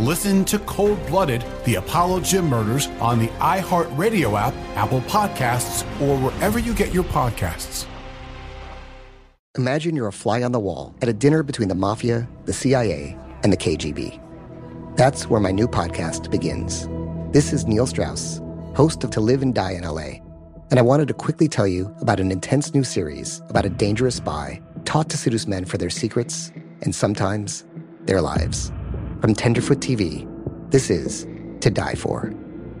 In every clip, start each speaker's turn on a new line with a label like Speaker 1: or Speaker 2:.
Speaker 1: Listen to Cold Blooded, the Apollo Gym Murders on the iHeartRadio app, Apple Podcasts, or wherever you get your podcasts.
Speaker 2: Imagine you're a fly on the wall at a dinner between the mafia, the CIA, and the KGB. That's where my new podcast begins. This is Neil Strauss, host of To Live and Die in LA, and I wanted to quickly tell you about an intense new series about a dangerous spy taught to seduce men for their secrets and sometimes their lives. From Tenderfoot TV, this is To Die For.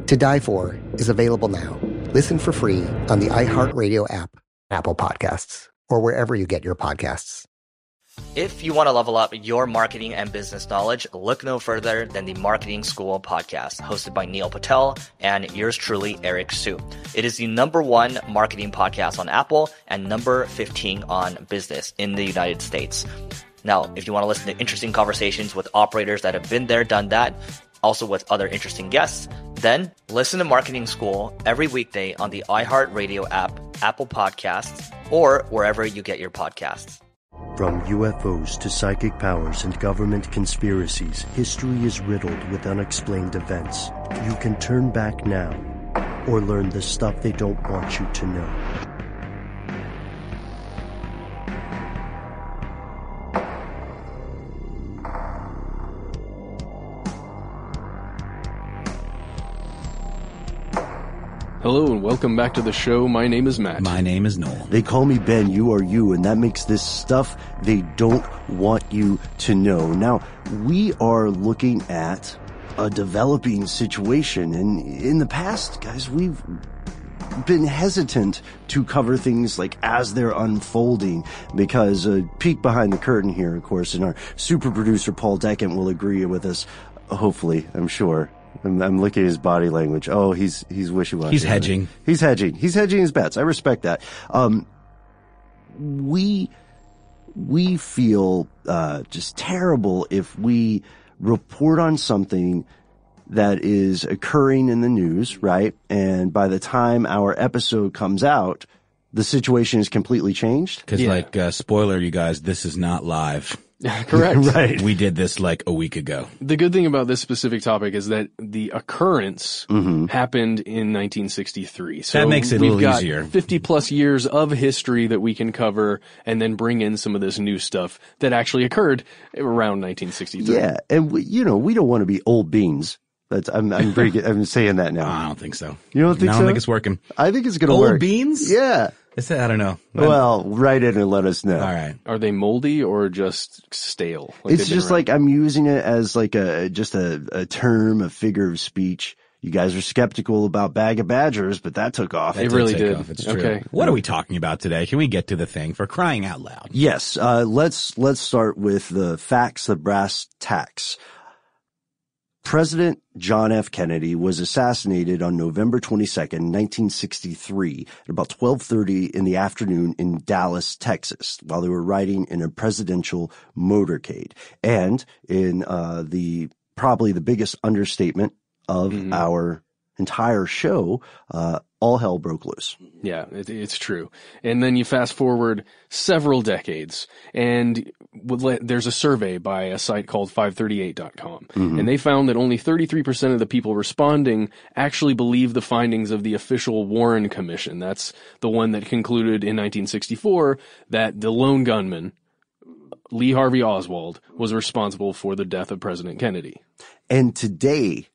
Speaker 2: To Die For is available now. Listen for free on the iHeartRadio app, Apple Podcasts or wherever you get your podcasts.
Speaker 3: If you want to level up your marketing and business knowledge, look no further than the Marketing School podcast, hosted by Neil Patel and yours truly, Eric Siu. It is the number one marketing podcast on Apple and number 15 on business in the United States. Now, if you want to listen to interesting conversations with operators that have been there, done that, also with other interesting guests, then listen to Marketing School every weekday on the iHeartRadio app, Apple Podcasts, or wherever you get your podcasts.
Speaker 4: From UFOs to psychic powers and government conspiracies, history is riddled with unexplained events. You can turn back now or learn the stuff they don't want you to know.
Speaker 5: Hello and welcome back to the show. My name is Matt.
Speaker 6: My name is Noel.
Speaker 4: They call me Ben, you are you, and that makes this stuff they don't want you to know. Now, we are looking at a developing situation, and in the past, guys, we've been hesitant to cover things like as they're unfolding because a peek behind the curtain here, of course, and our super producer Paul Decant will agree with us, hopefully, I'm sure. I'm, I'm, looking at his body language. Oh, he's he's wishy washy.
Speaker 6: He's hedging.
Speaker 4: He's hedging. He's hedging his bets. I respect that. Um, we we feel uh, just terrible if we report on something that is occurring in the news, right? And by the time our episode comes out, the situation is completely changed.
Speaker 6: Because, yeah. like, uh, spoiler, you guys, this is not live.
Speaker 5: Correct.
Speaker 4: right.
Speaker 6: We did this like a week ago.
Speaker 5: The good thing about this specific topic is that the occurrence mm-hmm. happened in 1963. So
Speaker 6: that makes it
Speaker 5: we've
Speaker 6: a little
Speaker 5: got
Speaker 6: easier.
Speaker 5: 50 plus years of history that we can cover and then bring in some of this new stuff that actually occurred around 1963.
Speaker 4: Yeah. And we, you know, we don't want to be old beans. That's, I'm, I'm, pretty, I'm saying that now.
Speaker 6: I don't think so.
Speaker 4: You don't think
Speaker 6: no,
Speaker 4: so?
Speaker 6: I don't think it's working.
Speaker 4: I think it's going to
Speaker 6: Old
Speaker 4: work.
Speaker 6: Old beans?
Speaker 4: Yeah.
Speaker 6: It's, I don't know.
Speaker 4: Well, write in and let us know.
Speaker 6: All right.
Speaker 5: Are they moldy or just stale?
Speaker 4: Like it's just around? like I'm using it as like a just a, a term, a figure of speech. You guys are skeptical about bag of badgers, but that took off.
Speaker 5: It, it really did.
Speaker 6: Off. It's true. Okay. What are we talking about today? Can we get to the thing for crying out loud?
Speaker 4: Yes. Uh, let's let's start with the facts, the brass tacks. President John F. Kennedy was assassinated on November 22, 1963 at about 12:30 in the afternoon in Dallas, Texas, while they were riding in a presidential motorcade. And in uh, the probably the biggest understatement of mm-hmm. our entire show, uh, all hell broke loose.
Speaker 5: Yeah, it, it's true. And then you fast forward several decades and there's a survey by a site called 538.com mm-hmm. and they found that only 33% of the people responding actually believe the findings of the official Warren Commission. That's the one that concluded in 1964 that the lone gunman Lee Harvey Oswald was responsible for the death of President Kennedy.
Speaker 4: And today,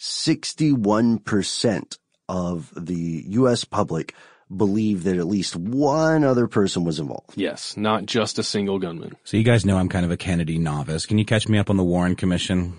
Speaker 4: 61% of the U.S. public believe that at least one other person was involved.
Speaker 5: Yes, not just a single gunman.
Speaker 6: So you guys know I'm kind of a Kennedy novice. Can you catch me up on the Warren Commission?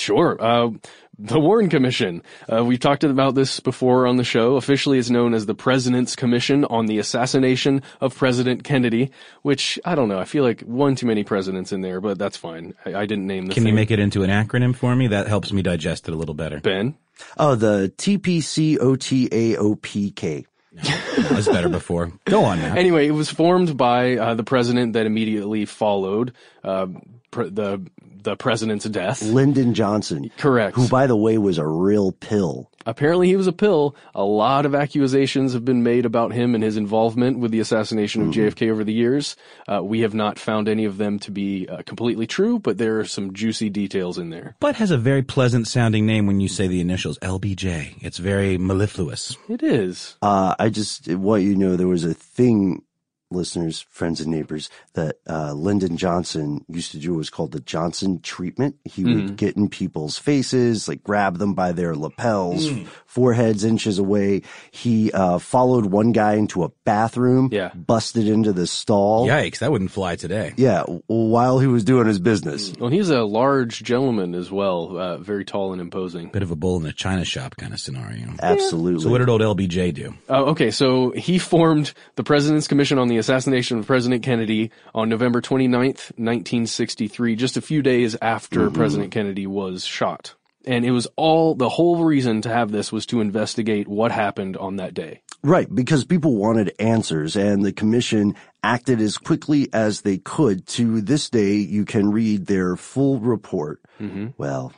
Speaker 5: Sure. Uh, the Warren Commission. Uh, we've talked about this before on the show. Officially, it's known as the President's Commission on the Assassination of President Kennedy. Which I don't know. I feel like one too many presidents in there, but that's fine. I, I didn't name the.
Speaker 6: Can
Speaker 5: thing.
Speaker 6: you make it into an acronym for me? That helps me digest it a little better.
Speaker 5: Ben?
Speaker 4: Oh, the TPCOTAOPK.
Speaker 6: That was better before. Go on now.
Speaker 5: Anyway, it was formed by uh, the president that immediately followed uh, pr- the the president's death.
Speaker 4: Lyndon Johnson.
Speaker 5: Correct.
Speaker 4: Who, by the way, was a real pill.
Speaker 5: Apparently, he was a pill. A lot of accusations have been made about him and his involvement with the assassination of JFK over the years. Uh, we have not found any of them to be uh, completely true, but there are some juicy details in there.
Speaker 6: But has a very pleasant sounding name when you say the initials LBJ. It's very mellifluous.
Speaker 5: It is.
Speaker 4: Uh, I just want you to know there was a thing, listeners, friends, and neighbors, that uh, Lyndon Johnson used to do was called the Johnson treatment. He
Speaker 5: Mm-hmm.
Speaker 4: would get in people's faces, like grab them by their lapels,
Speaker 5: Mm.
Speaker 4: foreheads inches away. He uh, followed one guy into a bathroom,
Speaker 5: Yeah.
Speaker 4: busted into the stall.
Speaker 6: Yikes, that wouldn't fly today.
Speaker 4: Yeah, while he was doing his business.
Speaker 5: Well, he's a large gentleman as well, uh, very tall and imposing.
Speaker 6: Bit of a bull in a china shop kind of scenario.
Speaker 4: Absolutely.
Speaker 6: So what did old LBJ do?
Speaker 5: Uh, okay, so he formed the President's Commission on the Assassination of President Kennedy on November 29th, 1963, just a few days after mm-hmm. President Kennedy was shot. And it was all, the whole reason to have this was to investigate what happened on that day.
Speaker 4: Right, because people wanted answers and the commission acted as quickly as they could. To this day, you can read their full report. Mm-hmm. Well,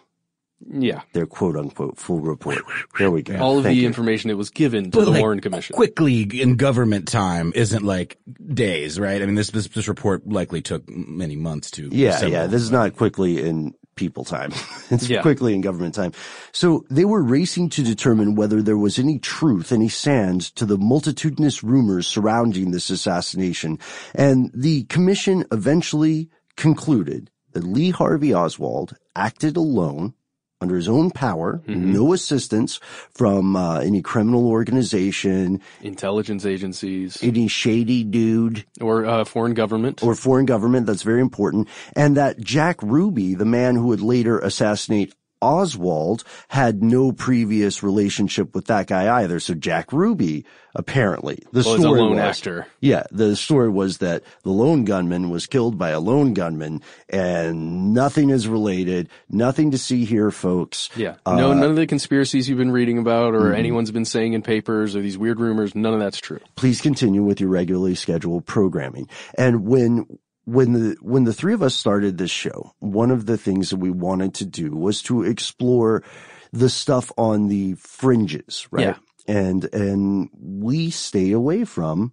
Speaker 5: Yeah.
Speaker 4: their quote unquote full report. There we go.
Speaker 5: All of
Speaker 4: Thank
Speaker 5: the
Speaker 4: you.
Speaker 5: information that was given to
Speaker 6: But
Speaker 5: the
Speaker 6: like,
Speaker 5: Warren Commission.
Speaker 6: Quickly in government time isn't like days, right? I mean, this this, this report likely took many months to.
Speaker 4: Yeah,
Speaker 6: assemble.
Speaker 4: yeah. This is not quickly in people time. it's
Speaker 5: Yeah.
Speaker 4: quickly in government time. So they were racing to determine whether there was any truth, any sand to the multitudinous rumors surrounding this assassination. And the commission eventually concluded that Lee Harvey Oswald acted alone under his own power,
Speaker 5: Mm-hmm.
Speaker 4: no assistance from uh, any criminal organization,
Speaker 5: Intelligence agencies
Speaker 4: any shady dude
Speaker 5: or uh, foreign government.
Speaker 4: or foreign government. That's very important. And that Jack Ruby, the man who would later assassinate Oswald, had no previous relationship with that guy either. So Jack Ruby, apparently, the
Speaker 5: well,
Speaker 4: story was,
Speaker 5: actor.
Speaker 4: yeah, the story was that the lone gunman was killed by a lone gunman and nothing is related. Nothing to see here, folks.
Speaker 5: Yeah.
Speaker 4: Uh,
Speaker 5: no, none of the conspiracies you've been reading about
Speaker 4: mm-hmm.
Speaker 5: or anyone's been saying in papers or these weird rumors, none of that's true.
Speaker 4: please continue with your regularly scheduled programming. And when when the when the three of us started this show, one of the things that we wanted to do was to explore the stuff on the fringes, right?
Speaker 5: Yeah.
Speaker 4: And and we stay away from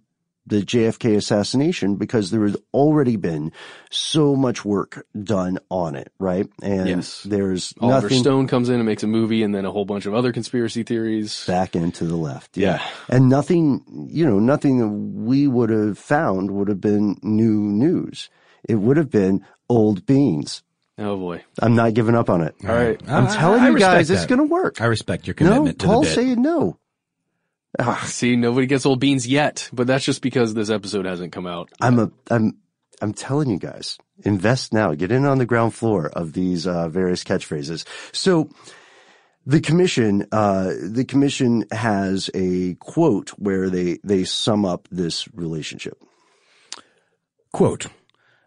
Speaker 4: the JFK assassination because there has already been so much work done on it, right? And
Speaker 5: Yes.
Speaker 4: there's
Speaker 5: Oliver
Speaker 4: nothing
Speaker 5: Stone comes in and makes a movie and then a whole bunch of other conspiracy theories.
Speaker 4: back and to the left.
Speaker 5: Yeah.
Speaker 4: And nothing, you know, nothing that we would have found would have been new news. It would have been old beans.
Speaker 5: Oh boy.
Speaker 4: I'm not giving up on it.
Speaker 5: All right.
Speaker 4: I'm
Speaker 6: I-
Speaker 4: telling
Speaker 6: I
Speaker 4: you
Speaker 6: respect
Speaker 4: guys, it's going to work.
Speaker 6: I respect your
Speaker 4: no,
Speaker 6: commitment to
Speaker 4: Paul's
Speaker 6: the bit.
Speaker 4: saying no. Ah,
Speaker 5: See, nobody gets old beans yet, but that's just because this episode hasn't come out.
Speaker 4: I'm a, I'm, I'm telling you guys, invest now. Get in on the ground floor of these uh, various catchphrases. So, the commission, uh, the commission has a quote where they they sum up this relationship.
Speaker 6: Quote,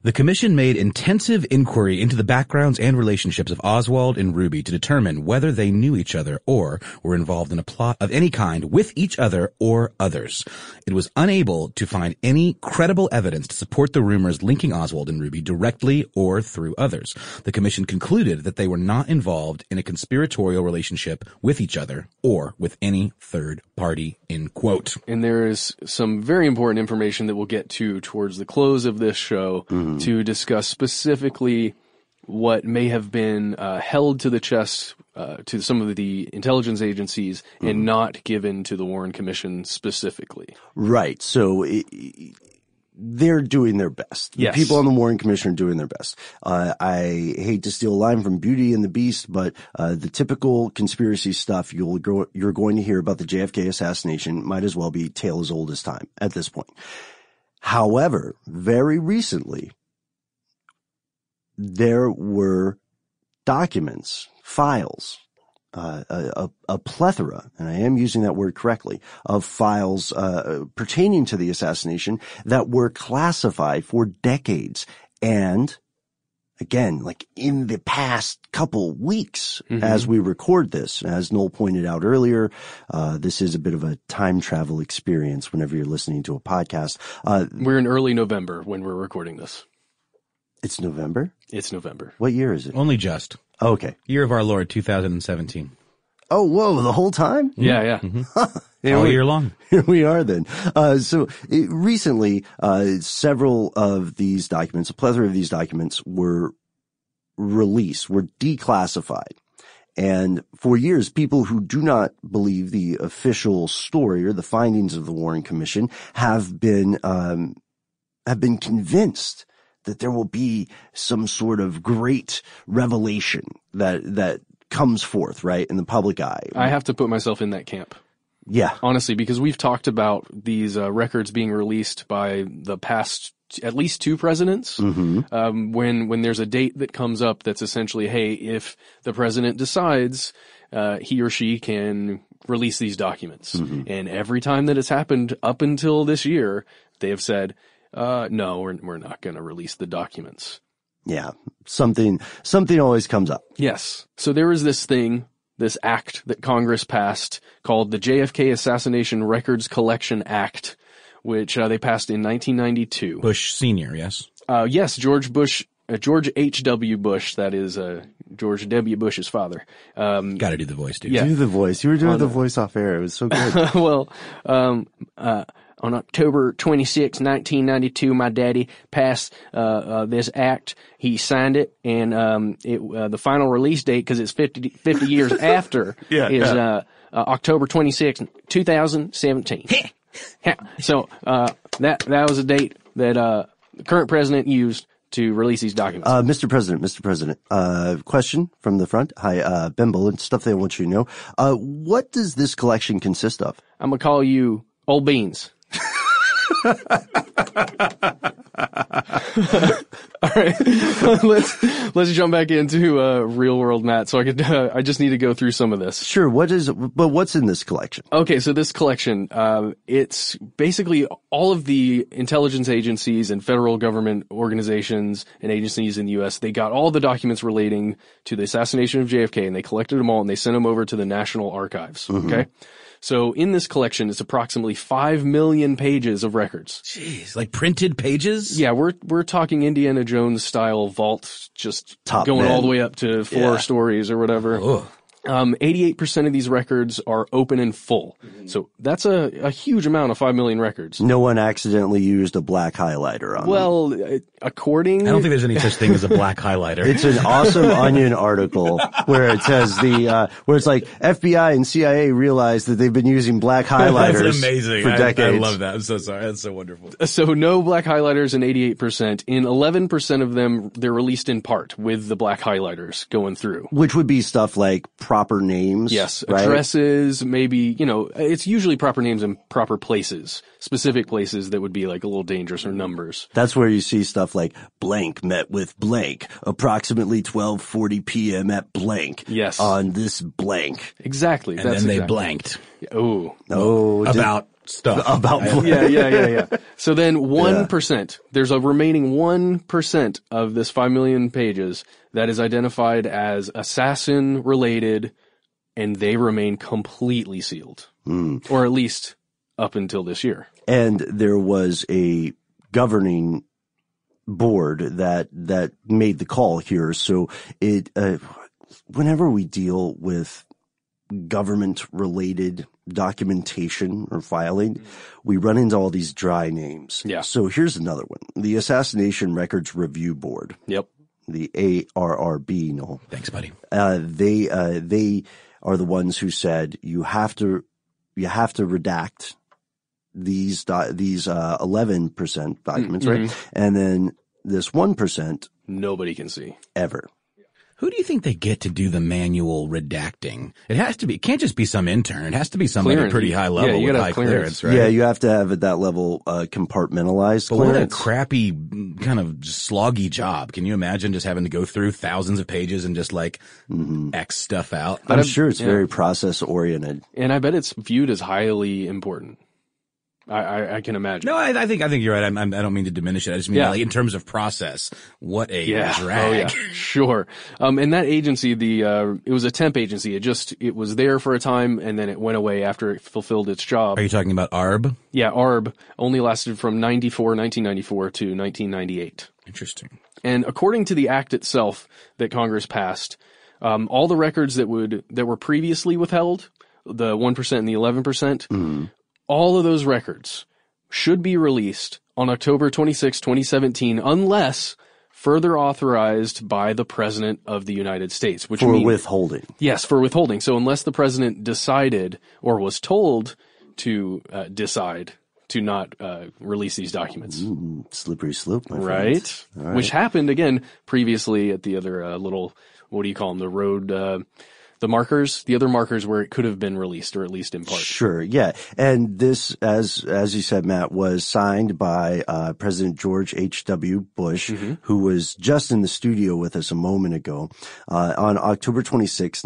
Speaker 6: the commission made intensive inquiry into the backgrounds and relationships of Oswald and Ruby to determine whether they knew each other or were involved in a plot of any kind with each other or others. It was unable to find any credible evidence to support the rumors linking Oswald and Ruby directly or through others. The commission concluded that they were not involved in a conspiratorial relationship with each other or with any third party, end quote.
Speaker 5: And there is some very important information that we'll get to towards the close of this show mm-hmm. To discuss specifically what may have been uh, held to the chest uh, to some of the intelligence agencies and not given to the Warren Commission specifically.
Speaker 4: Right. So it, they're doing their best.
Speaker 5: Yes.
Speaker 4: The people on the Warren Commission are doing their best. Uh, I hate to steal a line from Beauty and the Beast, but uh, the typical conspiracy stuff you'll go, you're going to hear about the JFK assassination might as well be tale as old as time at this point. However, very recently, there were documents, files, uh, a, a, plethora, and I am using that word correctly, of files uh, pertaining to the assassination that were classified for decades. And again, like in the past couple weeks,
Speaker 5: Mm-hmm.
Speaker 4: as we record this, as Noel pointed out earlier, uh, this is a bit of a time travel experience whenever you're listening to a podcast. Uh,
Speaker 5: We're in early November when we're recording this.
Speaker 4: It's November.
Speaker 5: It's November.
Speaker 4: What year is it?
Speaker 6: Only just.
Speaker 4: Okay.
Speaker 6: Year of our Lord 2017.
Speaker 4: Oh, whoa, the whole time?
Speaker 5: Yeah, yeah.
Speaker 4: Here
Speaker 6: All
Speaker 4: we-
Speaker 6: year long.
Speaker 4: Here we are then. Uh, so it, recently, uh, several of these documents, a plethora of these documents were released, were declassified. And for years, people who do not believe the official story or the findings of the Warren Commission have been, um, have been convinced that there will be some sort of great revelation that, that comes forth, right, in the public eye.
Speaker 5: I have to put myself in that camp.
Speaker 4: yeah.
Speaker 5: honestly, because we've talked about these uh, records being released by the past at least two presidents. Um, when when there's a date that comes up that's essentially, hey, if the president decides, uh, he or she can release these documents, and every time that it's happened up until this year, they have said, uh, no, we're we're not going to release the documents.
Speaker 4: Yeah. Something, something always comes up.
Speaker 5: Yes. So there was this thing, this act that Congress passed called the JFK Assassination Records Collection Act, which uh, they passed in 1992.
Speaker 6: Bush Senior, yes.
Speaker 5: Uh, yes, George Bush, uh, George H.W. Bush, that is uh, George W. Bush's father. Um,
Speaker 6: Got to do the voice, dude.
Speaker 5: Yeah.
Speaker 4: Do the voice. You were doing the voice off air. It was so good.
Speaker 5: well, um, uh, on October 26, 1992, my daddy passed uh, uh, this act. He signed it, and um, it, uh, the final release date, because it's 50, 50 years after,
Speaker 4: Yeah,
Speaker 5: is
Speaker 4: yeah.
Speaker 5: Uh, uh, October 26, 2017. Yeah. so uh, that that was a date that uh, the current president used to release these documents.
Speaker 4: Uh, Mr. President, Mr. President, uh, question from the front. Hi, uh, Ben Bowlin, stuff that I want you to know. Uh, what does this collection consist of?
Speaker 5: I'm gonna call you Old Beans. All right, let's let's jump back into uh, real world Matt. So I could uh, I just need to go through some of this.
Speaker 4: Sure, what is, but what's in this collection?
Speaker 5: Okay, so this collection, um, it's basically all of the intelligence agencies and federal government organizations and agencies in the U.S. They got all the documents relating to the assassination of JFK, and they collected them all and they sent them over to the National Archives. Okay, so in this collection, it's approximately five million pages of records.
Speaker 6: Jeez, like printed pages?
Speaker 5: Yeah, we're we're talking Indiana Jones style vault, just
Speaker 4: Top
Speaker 5: going
Speaker 4: men.
Speaker 5: all the way up to four
Speaker 4: Yeah.
Speaker 5: stories or whatever. Um, 88% of these records are open and full. So that's a, a huge amount of 5 million records.
Speaker 4: No one accidentally used a black highlighter on.
Speaker 5: Well, uh, according
Speaker 6: I don't think there's any such thing as a black highlighter.
Speaker 4: It's an awesome Onion article where it says the uh, where it's like FBI and CIA realized that they've been using black highlighters
Speaker 6: That's amazing.
Speaker 4: for
Speaker 6: I-
Speaker 4: decades.
Speaker 6: I, love that. I'm so sorry. That's so wonderful.
Speaker 5: so no black highlighters in 88%. In 11% of them, they're released in part with the black highlighters going through.
Speaker 4: Which would be stuff like proper names.
Speaker 5: Yes,
Speaker 4: right?
Speaker 5: addresses, maybe, you know, it's usually proper names in proper places, specific places that would be like a little dangerous or numbers.
Speaker 4: That's where you see stuff like blank met with blank approximately 12:40 p.m. at blank.
Speaker 5: Yes.
Speaker 4: On this blank.
Speaker 5: Exactly.
Speaker 6: And then they blanked
Speaker 5: Oh,
Speaker 4: Oh, did-
Speaker 6: about stuff.
Speaker 4: about blank.
Speaker 5: yeah, yeah, yeah, yeah. So then one there's a remaining one percent of this five million pages that is identified as assassin related, and they remain completely sealed, or at least up until this year.
Speaker 4: and there was a governing board that that made the call here. So it, uh, whenever we deal with government related documentation or filing, we run into all these dry names.
Speaker 5: Yeah.
Speaker 4: So here's another one: the Assassination Records Review Board,
Speaker 5: Yep.
Speaker 4: The ARRB. No,
Speaker 6: Thanks, buddy.
Speaker 4: uh, they uh, they are the ones who said you have to you have to redact these do- these uh, 11% documents,
Speaker 5: Mm-hmm.
Speaker 4: right? And then this 1%
Speaker 5: Nobody can see.
Speaker 4: ever.
Speaker 6: Who do you think they get to do the manual redacting? It has to be. It can't just be some intern. It has to be somebody at
Speaker 5: Clearance.
Speaker 6: pretty high
Speaker 5: Yeah,
Speaker 6: level
Speaker 5: you
Speaker 6: with high
Speaker 5: clearance.
Speaker 6: clearance, right?
Speaker 4: Yeah, you have to have at that level uh, compartmentalized
Speaker 6: But what a
Speaker 4: clearance.
Speaker 6: crappy, kind of sloggy job. Can you imagine just having to go through thousands of pages and just like X stuff out?
Speaker 4: I'm
Speaker 5: I'm-
Speaker 4: sure it's
Speaker 5: yeah.
Speaker 4: very process oriented.
Speaker 5: And I bet it's viewed as highly important. I, I, I can imagine.
Speaker 6: No, I, I think I think you're right. I'm, I'm, I don't mean to diminish it. I just mean
Speaker 5: Yeah.
Speaker 6: like in terms of process, what a
Speaker 5: yeah.
Speaker 6: drag.
Speaker 5: Oh, yeah. Sure. Um, and that agency, the, uh, it was a temp agency. It just, it was there for a time and then it went away after it fulfilled its job.
Speaker 6: Are you talking about ARB?
Speaker 5: Yeah. ARB only lasted from 94, 1994 to 1998.
Speaker 6: Interesting.
Speaker 5: And according to the act itself that Congress passed, um, all the records that would that were previously withheld, the one percent and the eleven percent, all of those records should be released on October 26, 2017, unless further authorized by the President of the United States, which
Speaker 4: For
Speaker 5: means
Speaker 4: withholding.
Speaker 5: yes, for withholding. So unless the President decided or was told to uh, decide to not uh, release these documents.
Speaker 4: Ooh, slippery slope, my
Speaker 5: Right.
Speaker 4: friend.
Speaker 5: Which happened again previously at the other uh, little, what do you call them? The road, uh, the markers, the other markers where it could have been released or at least in part.
Speaker 4: Sure, yeah, and this, as as you said, Matt, was signed by uh, President George H. W. Bush,
Speaker 5: Mm-hmm.
Speaker 4: who was just in the studio with us a moment ago, uh, on October 26,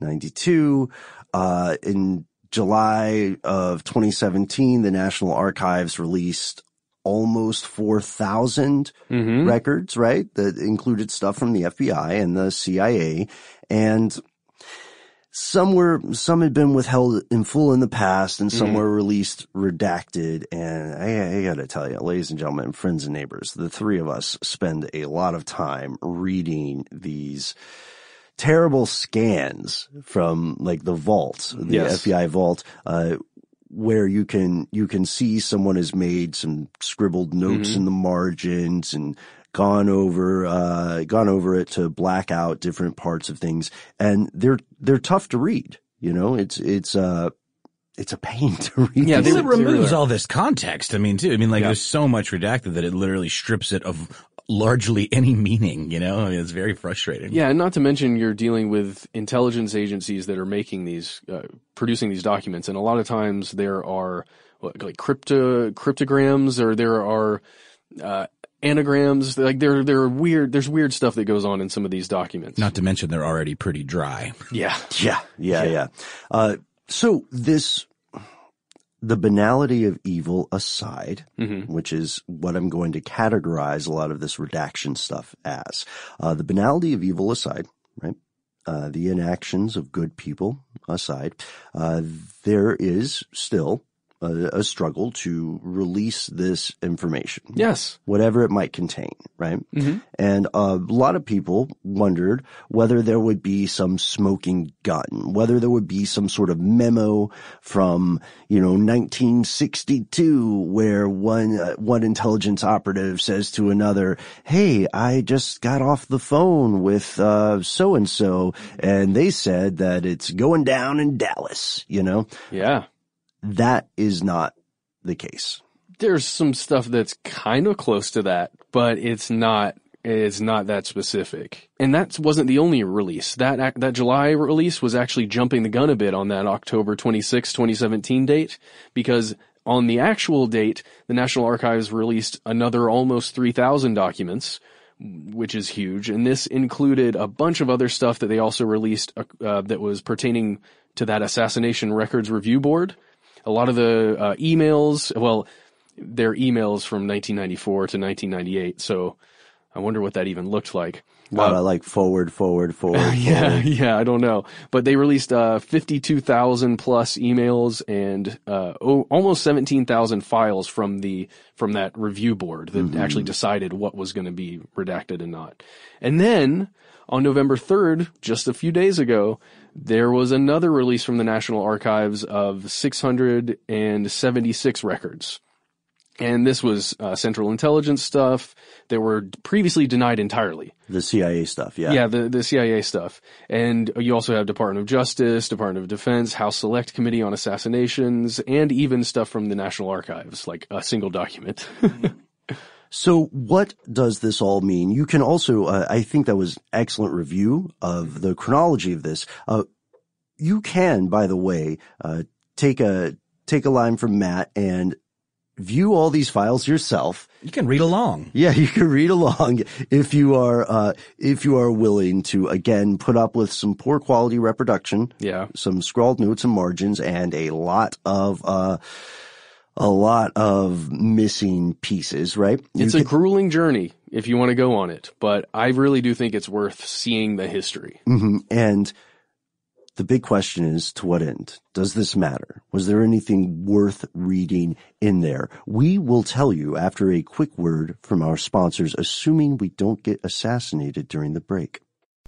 Speaker 4: 1992. Uh, in July of 2017, the National Archives released almost 4,000
Speaker 5: Mm-hmm.
Speaker 4: records, right? That included stuff from the FBI and the CIA. And some were, some had been withheld in full in the past and some were released redacted. And I, I gotta tell you, ladies and gentlemen, friends and neighbors, the three of us spend a lot of time reading these terrible scans from like the vault, the
Speaker 5: Yes.
Speaker 4: FBI vault, uh, where you can you can see someone has made some scribbled notes
Speaker 5: Mm-hmm.
Speaker 4: in the margins and gone over uh gone over it to black out different parts of things and they're they're tough to read you know it's it's uh it's a pain to read
Speaker 5: Yeah, they
Speaker 6: Well, it removes all this context. I mean, too. I mean, like,
Speaker 5: Yeah.
Speaker 6: there's so much redacted that it literally strips it of largely any meaning, you know? I mean, it's very frustrating.
Speaker 5: Yeah, and not to mention you're dealing with intelligence agencies that are making these, uh, producing these documents, and a lot of times there are what, like crypto cryptograms, or there are uh, anagrams. Like there, there are weird. There's weird stuff that goes on in some of these documents.
Speaker 6: Not to mention they're already pretty dry.
Speaker 5: yeah,
Speaker 4: Yeah, yeah, yeah. Uh, so this, the banality of evil aside, which is what I'm going to categorize a lot of this redaction stuff as, uh, the banality of evil aside, right? Uh, the inactions of good people aside, uh, there is still a, a struggle to release this information
Speaker 5: yes,
Speaker 4: whatever it might contain, right? And a lot of people wondered whether there would be some smoking gun, whether there would be some sort of memo from, you know, 1962 where one, uh, one intelligence operative says to another, Hey, I just got off the phone with, uh, so and so and they said that it's going down in Dallas, you know?
Speaker 5: yeah.
Speaker 4: That is not the case.
Speaker 5: There's some stuff that's kind of close to that, but it's not. It's not that specific, and that wasn't the only release. That that July release was actually jumping the gun a bit on that October 26, 2017 date, because on the actual date, the National Archives released another almost 3,000 documents, which is huge. And this included a bunch of other stuff that they also released uh, that was pertaining to that Assassination Records Review Board. A lot of the uh, emails, well, they're emails from 1994 to 1998. So I wonder what that even looked like.
Speaker 4: A lot of like forward, forward, forward.
Speaker 5: Yeah,
Speaker 4: forward.
Speaker 5: yeah, I don't know, but they released uh, fifty-two thousand plus emails and uh, oh, almost seventeen thousand files from the from that review board that actually decided what was going to be redacted and not. And then on November third, just a few days ago, there was another release from the National Archives of six hundred and seventy-six records. And this was uh, Central Intelligence stuff that were previously denied entirely.
Speaker 4: The CIA stuff, yeah.
Speaker 5: Yeah, the, the CIA stuff. And you also have Department of Justice, Department of Defense, House Select Committee on Assassinations, and even stuff from the National Archives, like a single document.
Speaker 4: So what does this all mean? You can also, uh, I think that was excellent review of the chronology of this. Uh, you can, by the way, uh, take a, take a line from Matt and view all these files yourself.
Speaker 6: You can read along.
Speaker 4: Yeah, you can read along if you are, uh, if you are willing to, again, put up with some poor quality reproduction.
Speaker 5: Yeah.
Speaker 4: Some scrawled notes and margins and a lot of, uh, a lot of missing pieces, right?
Speaker 5: It's you a can, grueling journey if you want to go on it, but I really do think it's worth seeing the history.
Speaker 4: Mm-hmm. And the big question is to what end? Does this matter? Was there anything worth reading in there? We will tell you after a quick word from our sponsors, assuming we don't get assassinated during the break.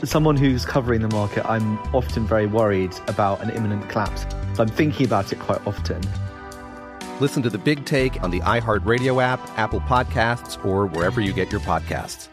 Speaker 7: As someone who's covering the market, I'm often very worried about an imminent collapse. So I'm thinking about it quite often.
Speaker 8: Listen to the big take on the iHeartRadio app, Apple Podcasts, or wherever you get your podcasts.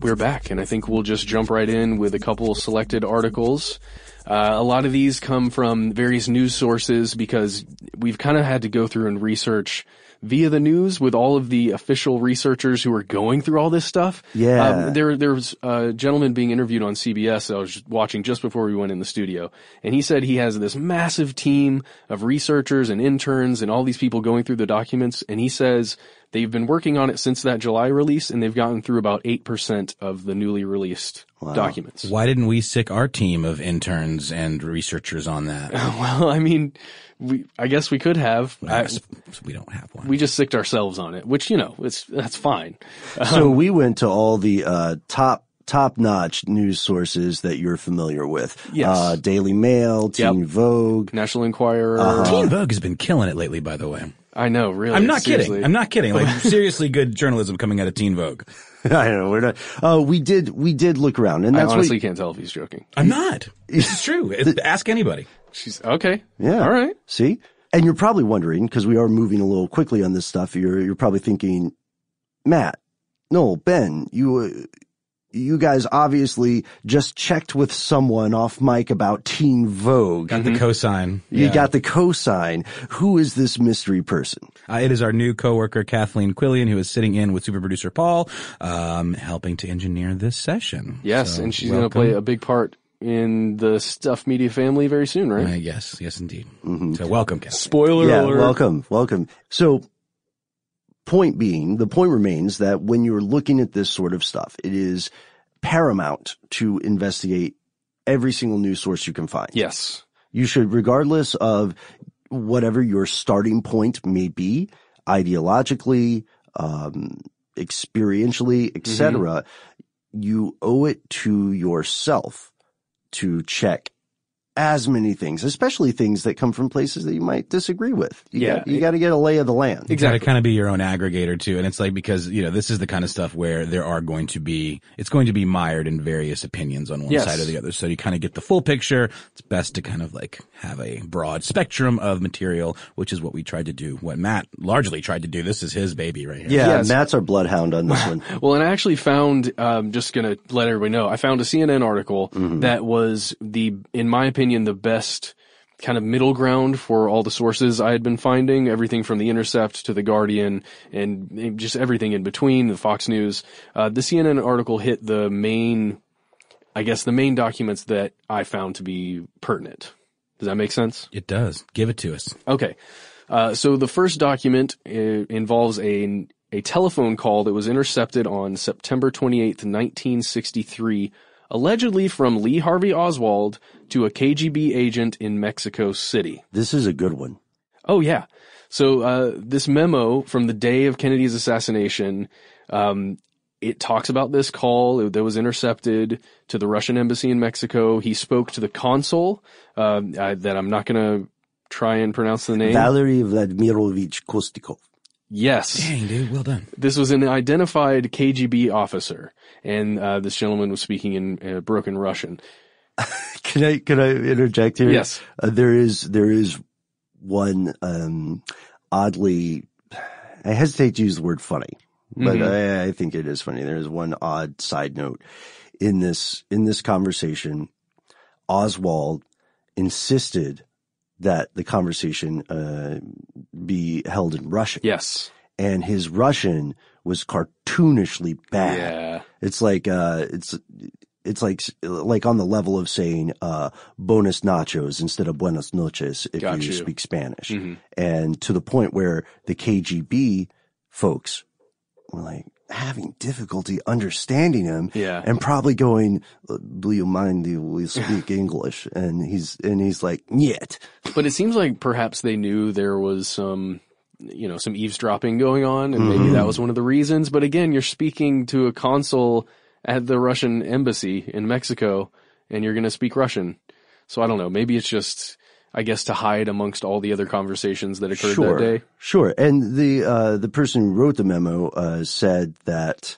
Speaker 5: We're back, and I think we'll just jump right in with a couple selected articles. Uh, a lot of these come from various news sources because we've kind of had to go through and research via the news with all of the official researchers who are going through all this stuff.
Speaker 4: Yeah.
Speaker 5: Um, there, there was a gentleman being interviewed on CBS that I was watching just before we went in the studio. And he said he has this massive team of researchers and interns and all these people going through the documents. And he says they've been working on it since that July release and they've gotten through about 8% of the newly released documents.
Speaker 6: Why didn't we sick our team of interns and researchers on that?
Speaker 5: well, I mean, we, I guess we could have. I,
Speaker 6: we don't have one.
Speaker 5: We just sicked ourselves on it, which, you know, it's, that's fine.
Speaker 4: So
Speaker 5: Um,
Speaker 4: we went to all the uh, top top notch news sources that you're familiar with.
Speaker 5: Yes.
Speaker 4: Uh, Daily Mail, Teen Vogue,
Speaker 5: National Enquirer.
Speaker 4: Uh-huh.
Speaker 6: Teen Vogue has been killing it lately, by the way.
Speaker 5: I know, really.
Speaker 6: I'm not
Speaker 5: seriously.
Speaker 6: kidding. I'm not kidding. Like seriously good journalism coming out of Teen Vogue.
Speaker 4: I know we're not. Uh, we did we did look around, and
Speaker 5: I
Speaker 4: that's
Speaker 5: honestly
Speaker 4: what,
Speaker 5: can't tell if he's joking.
Speaker 6: I'm not. It's true. It- Ask anybody.
Speaker 5: She's okay.
Speaker 4: Yeah.
Speaker 5: All right.
Speaker 4: See, and you're probably wondering because we are moving a little quickly on this stuff. You're you're probably thinking, Matt, Noel, Ben, you. Uh, you guys obviously just checked with someone off mic about Teen Vogue.
Speaker 6: Got the cosign.
Speaker 4: You
Speaker 6: Yeah.
Speaker 4: got the cosign. Who is this mystery person?
Speaker 6: Uh, it is our new coworker Kathleen Quillian who is sitting in with super producer Paul, um, helping to engineer this session.
Speaker 5: Yes,
Speaker 6: So,
Speaker 5: and she's going to play a big part in the Stuff Media family very soon, right?
Speaker 6: Uh, yes, yes, indeed. So welcome, Kathleen.
Speaker 5: Spoiler
Speaker 4: yeah,
Speaker 5: alert.
Speaker 4: welcome, welcome. So, point being, the point remains that when you're looking at this sort of stuff, it is paramount to investigate every single news source you can find.
Speaker 5: Yes.
Speaker 4: You should, regardless of whatever your starting point may be, ideologically, um, experientially, etc., you owe it to yourself to check as many things, especially things that come from places that you might disagree with. You
Speaker 6: Yeah.
Speaker 4: got, you got to get a lay of the land.
Speaker 6: You gotta kind of be your own aggregator too. And it's like, because, you know, this is the kind of stuff where there are going to be, it's going to be mired in various opinions on one
Speaker 5: Yes.
Speaker 6: side or the other. So you kind of get the full picture. It's best to kind of like have a broad spectrum of material, which is what we tried to do. What Matt largely tried to do. This is his baby right here.
Speaker 4: Yeah,
Speaker 5: Yes.
Speaker 4: Matt's our bloodhound on this one.
Speaker 5: Well, and I actually found, um, just gonna let everybody know, I found a CNN article
Speaker 4: Mm-hmm.
Speaker 5: that was the, in my opinion, the best kind of middle ground for all the sources I had been finding, everything from the Intercept to the Guardian and just everything in between, the Fox News. Uh, the CNN article hit the main, I guess the main documents that I found to be pertinent. Does that make sense?
Speaker 6: It does. Give it to us.
Speaker 5: Okay. Uh, so the first document uh, involves a, a telephone call that was intercepted on September 28th, 1963, allegedly from Lee Harvey Oswald to a KGB agent in Mexico City.
Speaker 4: This is a good one.
Speaker 5: Oh yeah. So uh, this memo from the day of Kennedy's assassination, um, it talks about this call that was intercepted to the Russian embassy in Mexico. He spoke to the consul uh, I, that I'm not going to try and pronounce the name.
Speaker 4: Valery Vladimirovich Kostikov.
Speaker 5: Yes.
Speaker 6: Dang, dude. Well done.
Speaker 5: This was an identified KGB officer, and uh, this gentleman was speaking in uh, broken Russian.
Speaker 4: Can I can I interject here?
Speaker 5: Yes.
Speaker 4: Uh, there is there is one um, oddly. I hesitate to use the word funny, but
Speaker 5: Mhm.
Speaker 4: I, I think it is funny. There is one odd side note in this in this conversation. Oswald insisted that the conversation uh, be held in Russian.
Speaker 5: Yes.
Speaker 4: and his Russian was cartoonishly bad.
Speaker 5: Yeah.
Speaker 4: It's like uh, it's it's like like on the level of saying uh, bonus nachos instead of buenas noches if you,
Speaker 5: you.
Speaker 4: speak Spanish,
Speaker 5: Mhm.
Speaker 4: and to the point where the KGB folks were like having difficulty understanding him
Speaker 5: Yeah.
Speaker 4: and probably going "Uh, do you mind if we speak english and he's and he's like yet
Speaker 5: But it seems like perhaps they knew there was some, you know, some eavesdropping going on, and maybe
Speaker 4: Mhm.
Speaker 5: that was one of the reasons. But again, you're speaking to a consul at the Russian embassy in Mexico, and you're going to speak Russian. So I don't know. Maybe it's just, I guess, to hide amongst all the other conversations that occurred
Speaker 4: sure,
Speaker 5: that day.
Speaker 4: Sure. And the uh, the person who wrote the memo uh, said that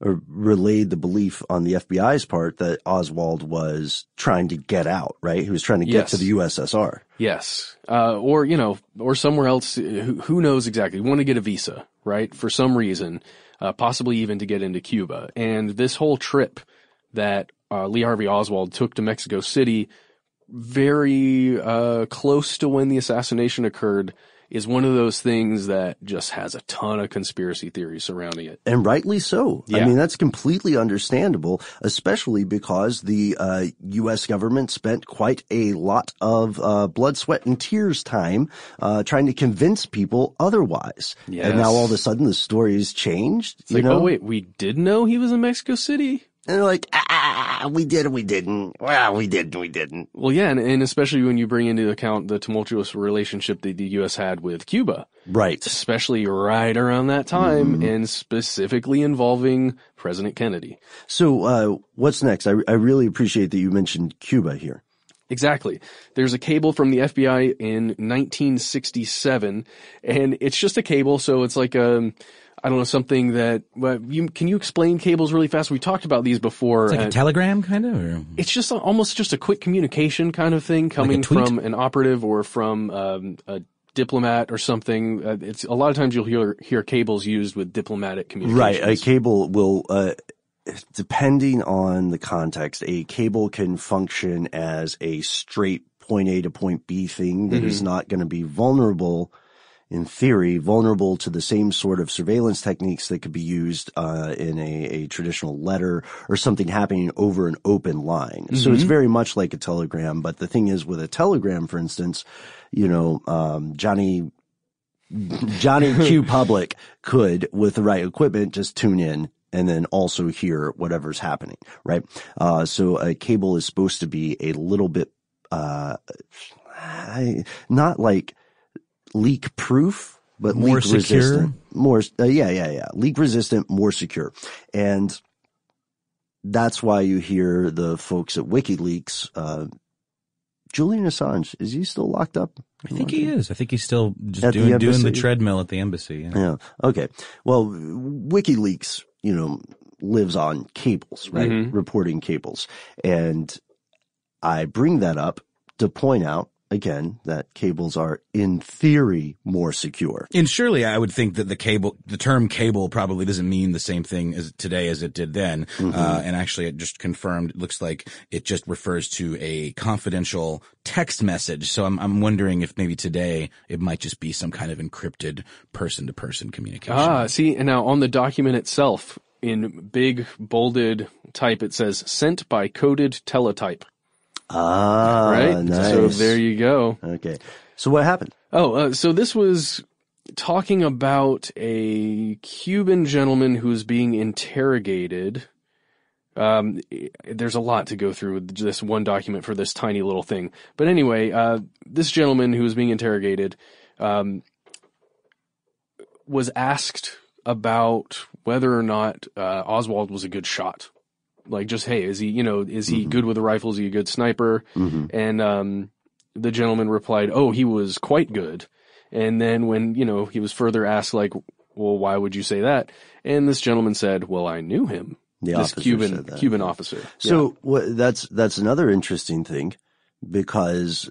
Speaker 4: or relayed the belief on the FBI's part that Oswald was trying to get out, right? He was trying to get
Speaker 5: Yes.
Speaker 4: to the USSR.
Speaker 5: Yes. Uh, or, you know, or somewhere else. Who, who knows exactly? Want to get a visa, right? For some reason, uh, possibly even to get into Cuba. And this whole trip that uh, Lee Harvey Oswald took to Mexico City, very uh, close to when the assassination occurred, is one of those things that just has a ton of conspiracy theories surrounding it.
Speaker 4: And rightly so. I mean, that's completely understandable, especially because the uh, U.S. government spent quite a lot of uh, blood, sweat, and tears time uh, trying to convince people otherwise. And now all of a sudden the story's changed.
Speaker 5: It's
Speaker 4: you
Speaker 5: like,
Speaker 4: know?
Speaker 5: oh wait, we did know he was in Mexico City?
Speaker 4: And they're like, ah, we did, and we didn't. Well, we did, and we didn't.
Speaker 5: Well, yeah, and, and especially when you bring into account the tumultuous relationship that the U.S. had with Cuba.
Speaker 4: Right.
Speaker 5: Especially right around that time
Speaker 4: Mm-hmm.
Speaker 5: and specifically involving President Kennedy.
Speaker 4: So, uh, what's next? I, I really appreciate that you mentioned Cuba here.
Speaker 5: Exactly. There's a cable from the FBI in 1967 and it's just a cable. So it's like, um, I don't know, something that, well, you, can you explain cables really fast? We talked about these before.
Speaker 6: It's like a telegram kind of, or
Speaker 5: It's just a, almost just a quick communication kind of thing coming
Speaker 6: tweet?
Speaker 5: from an operative or from um, a diplomat or something. Uh, it's a lot of times you'll hear hear cables used with diplomatic communications.
Speaker 4: Right. A cable will, uh, depending on the context, a cable can function as a straight point A to point B thing that is
Speaker 5: Mhm.
Speaker 4: not going to be vulnerable in theory, vulnerable to the same sort of surveillance techniques that could be used uh, in a, a traditional letter or something happening over an open line. So it's
Speaker 5: Mhm.
Speaker 4: very much like a telegram. But the thing is, with a telegram, for instance, you know, um, Johnny Johnny Q Public could, with the right equipment, just tune in and then also hear whatever's happening, right? Uh, so a cable is supposed to be a little bit, uh, I- not like leak proof, but
Speaker 6: More
Speaker 4: leak
Speaker 6: secure?
Speaker 4: resistant. More, uh, yeah, yeah, yeah. Leak resistant, more secure. And that's why you hear the folks at WikiLeaks, uh, Julian Assange, is he still locked up?
Speaker 6: I think he is. I think he's still just
Speaker 4: At the
Speaker 6: doing, doing the treadmill at the embassy. Yeah.
Speaker 4: Yeah. Okay. Well, WikiLeaks, you know, lives on cables, right?
Speaker 6: Mhm.
Speaker 4: Reporting cables. And I bring that up to point out again that cables are in theory more secure.
Speaker 6: And surely I would think that the cable, the term cable probably doesn't mean the same thing as today as it did then.
Speaker 4: Mhm.
Speaker 6: Uh, and actually it just confirmed, it looks like it just refers to a confidential text message. So I'm, I'm wondering if maybe today it might just be some kind of encrypted person to person communication.
Speaker 5: Ah, see, and now on the document itself, in big bolded type, it says sent by coded teletype.
Speaker 4: Ah,
Speaker 5: right?
Speaker 4: nice.
Speaker 5: So there you go.
Speaker 4: Okay. So what happened?
Speaker 5: Oh, uh, so this was talking about a Cuban gentleman who's being interrogated. Um, there's a lot to go through with this one document for this tiny little thing. But anyway, uh, this gentleman who was being interrogated, um, was asked about whether or not, uh, Oswald was a good shot. Like just, hey, is he, you know, is he good with a rifle? Is he a good sniper?
Speaker 4: Mhm.
Speaker 5: And, um, the gentleman replied, oh, he was quite good. And then when, you know, he was further asked, like, well, why would you say that? And this gentleman said, well, I knew him.
Speaker 4: The
Speaker 5: this Cuban. Cuban officer.
Speaker 4: So what, that's that's another interesting thing because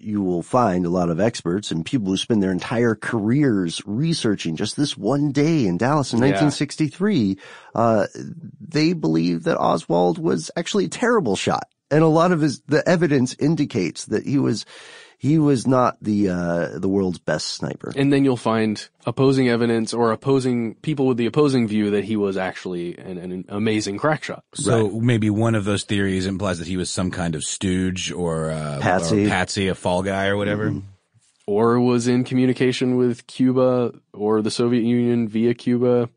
Speaker 4: you will find a lot of experts and people who spend their entire careers researching just this one day in Dallas in
Speaker 5: Yeah.
Speaker 4: 1963. Uh, they believe that Oswald was actually a terrible shot, and a lot of his the evidence indicates that he was he was not the uh, the world's best sniper.
Speaker 5: And then you'll find opposing evidence or opposing people with the opposing view that he was actually an, an amazing crack shot.
Speaker 6: So maybe one of those theories implies that he was some kind of stooge or, uh,
Speaker 5: Patsy.
Speaker 6: or patsy, a fall guy or whatever.
Speaker 5: Or was in communication with Cuba or the Soviet Union via Cuba.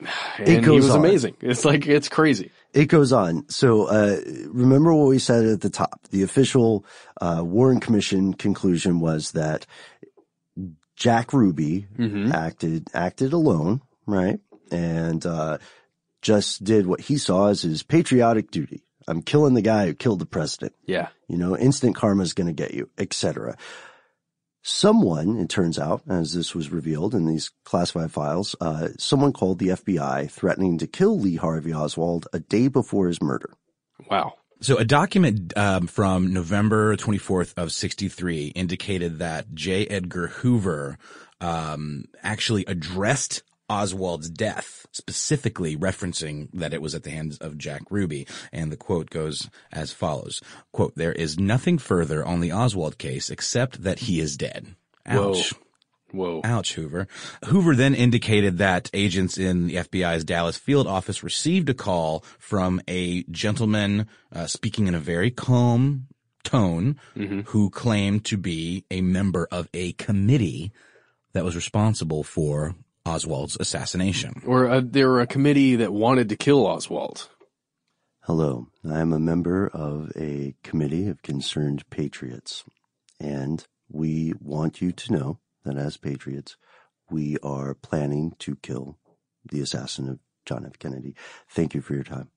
Speaker 5: And
Speaker 4: It
Speaker 5: he
Speaker 4: goes
Speaker 5: was
Speaker 4: on.
Speaker 5: amazing. It's like, it's crazy.
Speaker 4: It goes on. So, uh, remember what we said at the top. The official, uh, Warren Commission conclusion was that Jack Ruby
Speaker 5: Mm-hmm.
Speaker 4: acted, acted alone, right? And, uh, just did what he saw as his patriotic duty. I'm killing the guy who killed the president.
Speaker 5: Yeah.
Speaker 4: You know, instant karma is going to get you, etc. Someone, it turns out, as this was revealed in these classified files, uh, someone called the FBI threatening to kill Lee Harvey Oswald a day before his murder.
Speaker 5: Wow.
Speaker 6: So a document um, from November 24th of 63 indicated that J. Edgar Hoover um, actually addressed Oswald's death, specifically referencing that it was at the hands of Jack Ruby. And the quote goes as follows, quote, there is nothing further on the Oswald case except that he is dead. Ouch.
Speaker 5: Whoa.
Speaker 6: Ouch, Hoover. Hoover then indicated that agents in the FBI's Dallas field office received a call from a gentleman uh, speaking in a very calm tone
Speaker 5: Mm-hmm.
Speaker 6: who claimed to be a member of a committee that was responsible for Oswald's assassination.
Speaker 5: Or uh, they were a committee that wanted to kill Oswald.
Speaker 4: Hello, I am a member of a committee of concerned patriots, and we want you to know that as patriots, we are planning to kill the assassin of John F. Kennedy. Thank you for your time.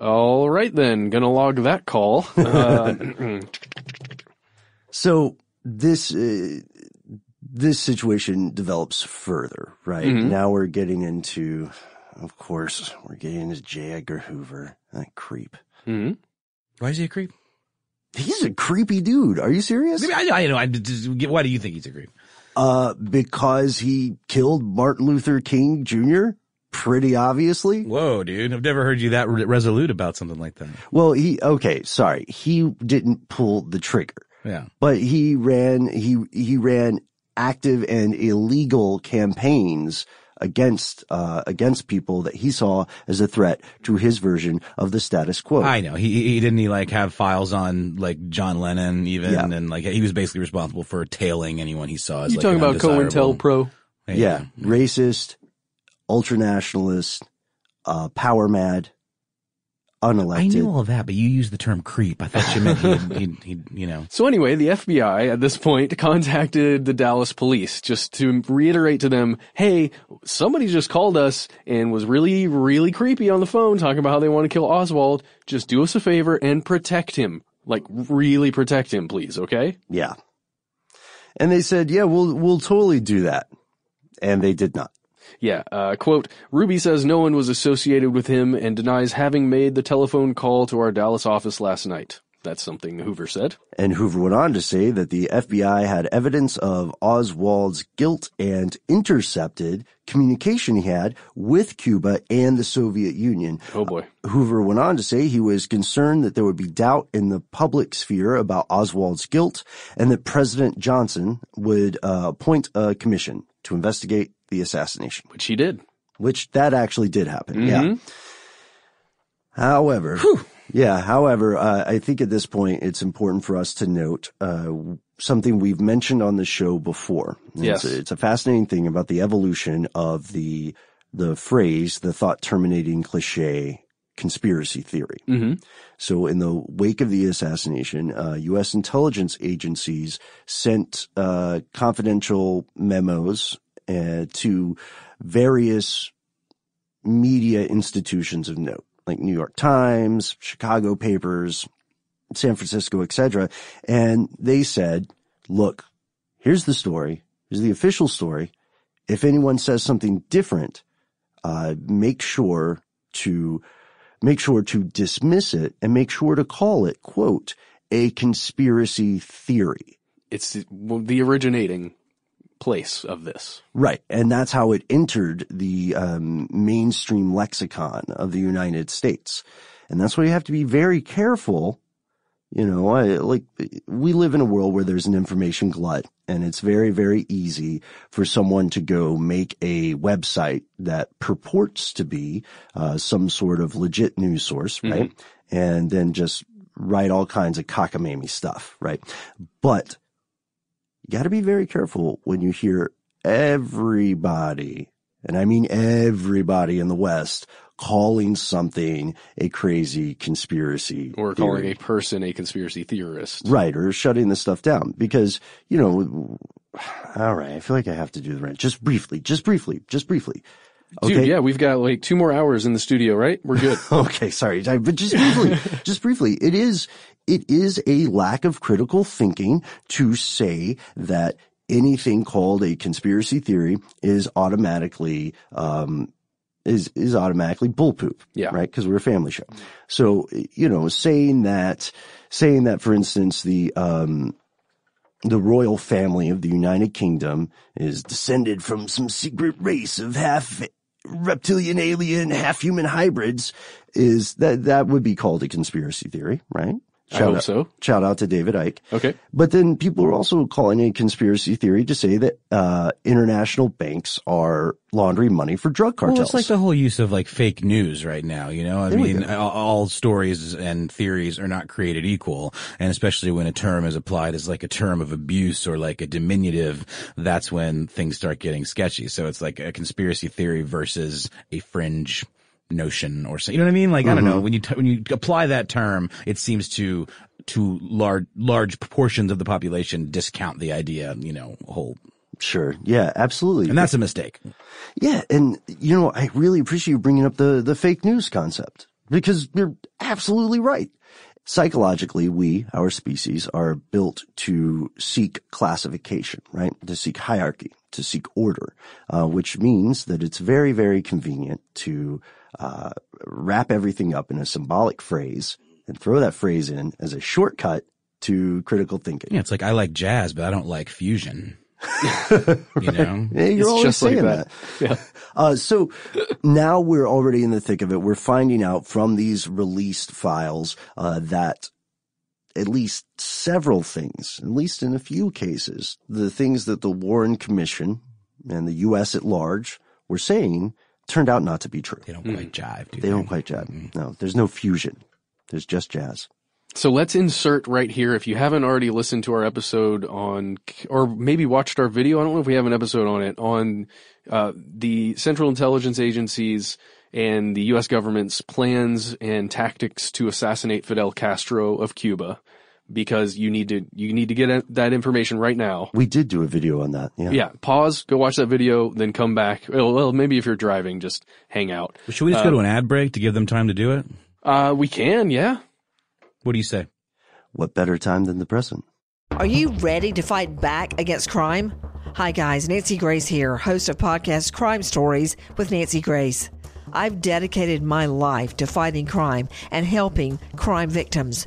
Speaker 5: All right then, gonna log that call. Uh,
Speaker 4: So this uh, this situation develops further, right?
Speaker 5: Mhm.
Speaker 4: Now we're getting into, of course, we're getting into J. Edgar Hoover, that creep.
Speaker 5: hmm
Speaker 6: Why is he a creep?
Speaker 4: He's a creepy dude. Are you serious?
Speaker 6: I, I know. I, just- why do you think he's a creep?
Speaker 4: Uh, because he killed Martin Luther King Jr. Pretty obviously.
Speaker 6: Whoa, dude! I've never heard you that re- resolute about something like that.
Speaker 4: Well, he okay. Sorry, he didn't pull the trigger.
Speaker 6: Yeah.
Speaker 4: but he ran he he ran active and illegal campaigns against uh against people that he saw as a threat to his version of the status quo.
Speaker 6: I know. He he didn't he like have files on like John Lennon even
Speaker 4: Yeah.
Speaker 6: and like he was basically responsible for tailing anyone he saw as
Speaker 5: you
Speaker 6: like
Speaker 5: talking
Speaker 6: an
Speaker 5: about
Speaker 6: undesirable-
Speaker 5: COINTELPRO?
Speaker 4: yeah, racist, ultranationalist, uh power mad, unelected.
Speaker 6: I knew all that, but you used the term creep. I thought you meant he'd, he'd, he'd you know.
Speaker 5: So anyway, the FBI at this point contacted the Dallas police just to reiterate to them, hey, somebody just called us and was really, really creepy on the phone talking about how they want to kill Oswald. Just do us a favor and protect him. Like really protect him, please, okay?
Speaker 4: Yeah. And they said, "Yeah, we'll we'll totally do that." And they did not.
Speaker 5: Yeah, uh, quote, Ruby says no one was associated with him and denies having made the telephone call to our Dallas office last night. That's something Hoover said.
Speaker 4: And Hoover went on to say that the FBI had evidence of Oswald's guilt and intercepted communication he had with Cuba and the Soviet Union.
Speaker 5: Oh boy.
Speaker 4: Hoover went on to say he was concerned that there would be doubt in the public sphere about Oswald's guilt and that President Johnson would uh, appoint a commission to investigate the assassination.
Speaker 5: Which he did.
Speaker 4: Which that actually did happen. Yeah.
Speaker 5: Mhm.
Speaker 4: However, yeah, however, uh, I think at this point it's important for us to note uh, something we've mentioned on the show before.
Speaker 5: Yes.
Speaker 4: It's, it's a fascinating thing about the evolution of the the phrase, the thought terminating cliche conspiracy theory.
Speaker 5: Mm-hmm.
Speaker 4: So in the wake of the assassination, uh, U.S. intelligence agencies sent uh, confidential memos uh, to various media institutions of note, like New York Times, Chicago papers, San Francisco, etc. And they said, look, here's the story. Here's the official story. If anyone says something different, uh, make sure to make sure to dismiss it and make sure to call it, quote, a conspiracy theory.
Speaker 5: It's the, well, the originating place of this.
Speaker 4: Right. And that's how it entered the um, mainstream lexicon of the United States. And that's why you have to be very careful. You know, I, like we live in a world where there's an information glut and it's very, very easy for someone to go make a website that purports to be uh, some sort of legit news source, right? And then just write all kinds of cockamamie stuff, right? But got to be very careful when you hear everybody, and I mean everybody in the West, calling something a crazy conspiracy
Speaker 5: Or calling
Speaker 4: theory.
Speaker 5: a person a conspiracy theorist.
Speaker 4: Right, or shutting this stuff down because, you know, all right, I feel like I have to do the rant. Just briefly, just briefly, just briefly.
Speaker 5: Dude, yeah, we've got like two more hours in the studio, right? We're good.
Speaker 4: okay, sorry, but just briefly, just briefly, it is, it is a lack of critical thinking to say that anything called a conspiracy theory is automatically, um, is, is automatically bullpoop.
Speaker 5: Yeah.
Speaker 4: Right? Cause we're a family show. So, you know, saying that, saying that, for instance, the, um, the royal family of the United Kingdom is descended from some secret race of half reptilian alien, half human hybrids is that, that would be called a conspiracy theory, right?
Speaker 5: I hope
Speaker 4: out,
Speaker 5: so.
Speaker 4: Shout out to David Icke.
Speaker 5: Okay.
Speaker 4: But then people are also calling a conspiracy theory to say that uh, international banks are laundering money for drug cartels.
Speaker 6: Well, it's like the whole use of like fake news right now. You know, I
Speaker 4: There
Speaker 6: mean, all, all stories and theories are not created equal, and especially when a term is applied as like a term of abuse or like a diminutive, that's when things start getting sketchy. So it's like a conspiracy theory versus a fringe notion or so. You know what I mean? Like I don't know
Speaker 4: Mhm.
Speaker 6: when you t- when you apply that term, it seems to to large large proportions of the population discount the idea. You know, whole.
Speaker 4: Sure. Yeah, absolutely.
Speaker 6: And that's a mistake.
Speaker 4: Yeah, and you know, I really appreciate you bringing up the the fake news concept because you're absolutely right. Psychologically, we, our species, are built to seek classification, right? To seek hierarchy, to seek order, uh, which means that it's very, very convenient to uh, wrap everything up in a symbolic phrase and throw that phrase in as a shortcut to critical thinking.
Speaker 6: Yeah, it's like I like jazz, but I don't like fusion. you know,
Speaker 4: Yeah, you're
Speaker 6: It's
Speaker 4: always
Speaker 6: just like
Speaker 4: saying that.
Speaker 5: Yeah.
Speaker 4: Uh, so now we're already in the thick of it. We're finding out from these released files uh, that at least several things, at least in a few cases, the things that the Warren Commission and the U.S. at large were saying turned out not to be true.
Speaker 6: They don't quite jive. Do
Speaker 4: They don't quite jive. No, there's no fusion. There's just jazz.
Speaker 5: So let's insert right here. If you haven't already listened to our episode on, or maybe watched our video, I don't know if we have an episode on it, on uh, the Central Intelligence Agencies and the U.S. government's plans and tactics to assassinate Fidel Castro of Cuba, because you need to you need to get that information right now.
Speaker 4: We did do a video on that. Yeah.
Speaker 5: Yeah, pause, go watch that video, then come back. Well, well maybe if you're driving, just hang out.
Speaker 6: Should we just go to an ad break to give them time to do it?
Speaker 5: Uh, we can, yeah.
Speaker 6: What do you say?
Speaker 4: What better time than the present?
Speaker 9: Are you ready to fight back against crime? Hi, guys. Nancy Grace here, host of podcast Crime Stories with Nancy Grace. I've dedicated my life to fighting crime and helping crime victims.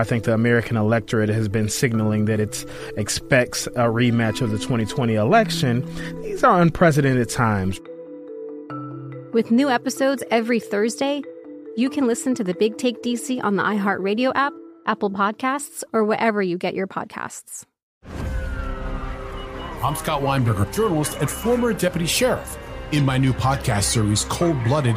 Speaker 10: I think the American electorate has been signaling that it expects a rematch of the 2020 election. These are unprecedented times.
Speaker 11: With new episodes every Thursday, you can listen to the Big Take DC on the iHeartRadio app, Apple Podcasts, or wherever you get your podcasts.
Speaker 12: I'm Scott Weinberger, journalist and former deputy sheriff. In my new podcast series, Cold Blooded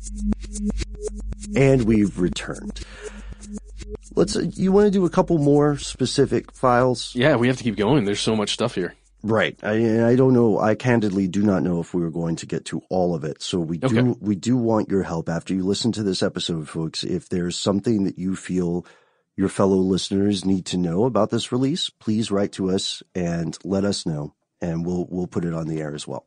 Speaker 4: And we've returned. Let's, uh, you want to do a couple more specific files?
Speaker 5: Yeah, we have to keep going. There's so much stuff here.
Speaker 4: Right. I, I don't know. I candidly do not know if we were going to get to all of it. So we do, we do want your help after you listen to this episode, folks. If there's something that you feel your fellow listeners need to know about this release, please write to us and let us know and we'll, we'll put it on the air as well.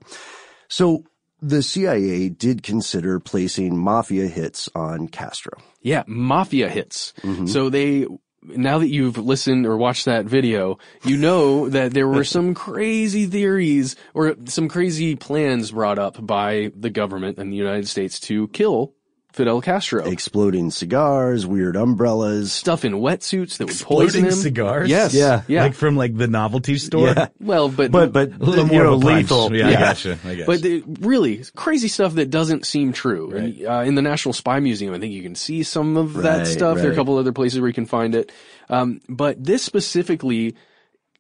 Speaker 4: So the CIA did consider placing mafia hits on Castro.
Speaker 5: Yeah, mafia hits.
Speaker 4: Mm-hmm.
Speaker 5: So they, now that you've listened or watched that video, you know that there were some crazy theories or some crazy plans brought up by the government and the United States to kill Fidel Castro.
Speaker 4: Exploding cigars, weird umbrellas.
Speaker 5: Stuff in wetsuits that would poison
Speaker 6: Exploding
Speaker 5: him.
Speaker 6: cigars?
Speaker 5: Yes.
Speaker 4: Yeah.
Speaker 5: Yeah.
Speaker 6: Like from like the novelty store?
Speaker 4: Yeah.
Speaker 5: well, but,
Speaker 4: But, but,
Speaker 6: A little more
Speaker 4: know,
Speaker 6: of a punch.
Speaker 4: lethal.
Speaker 6: Yeah, I gotcha. I guess.
Speaker 5: But the, really, crazy stuff that doesn't seem true. And, uh, in the National Spy Museum, I think you can see some of that
Speaker 4: Right,
Speaker 5: stuff. There are a couple other places where you can find it. Um, but this specifically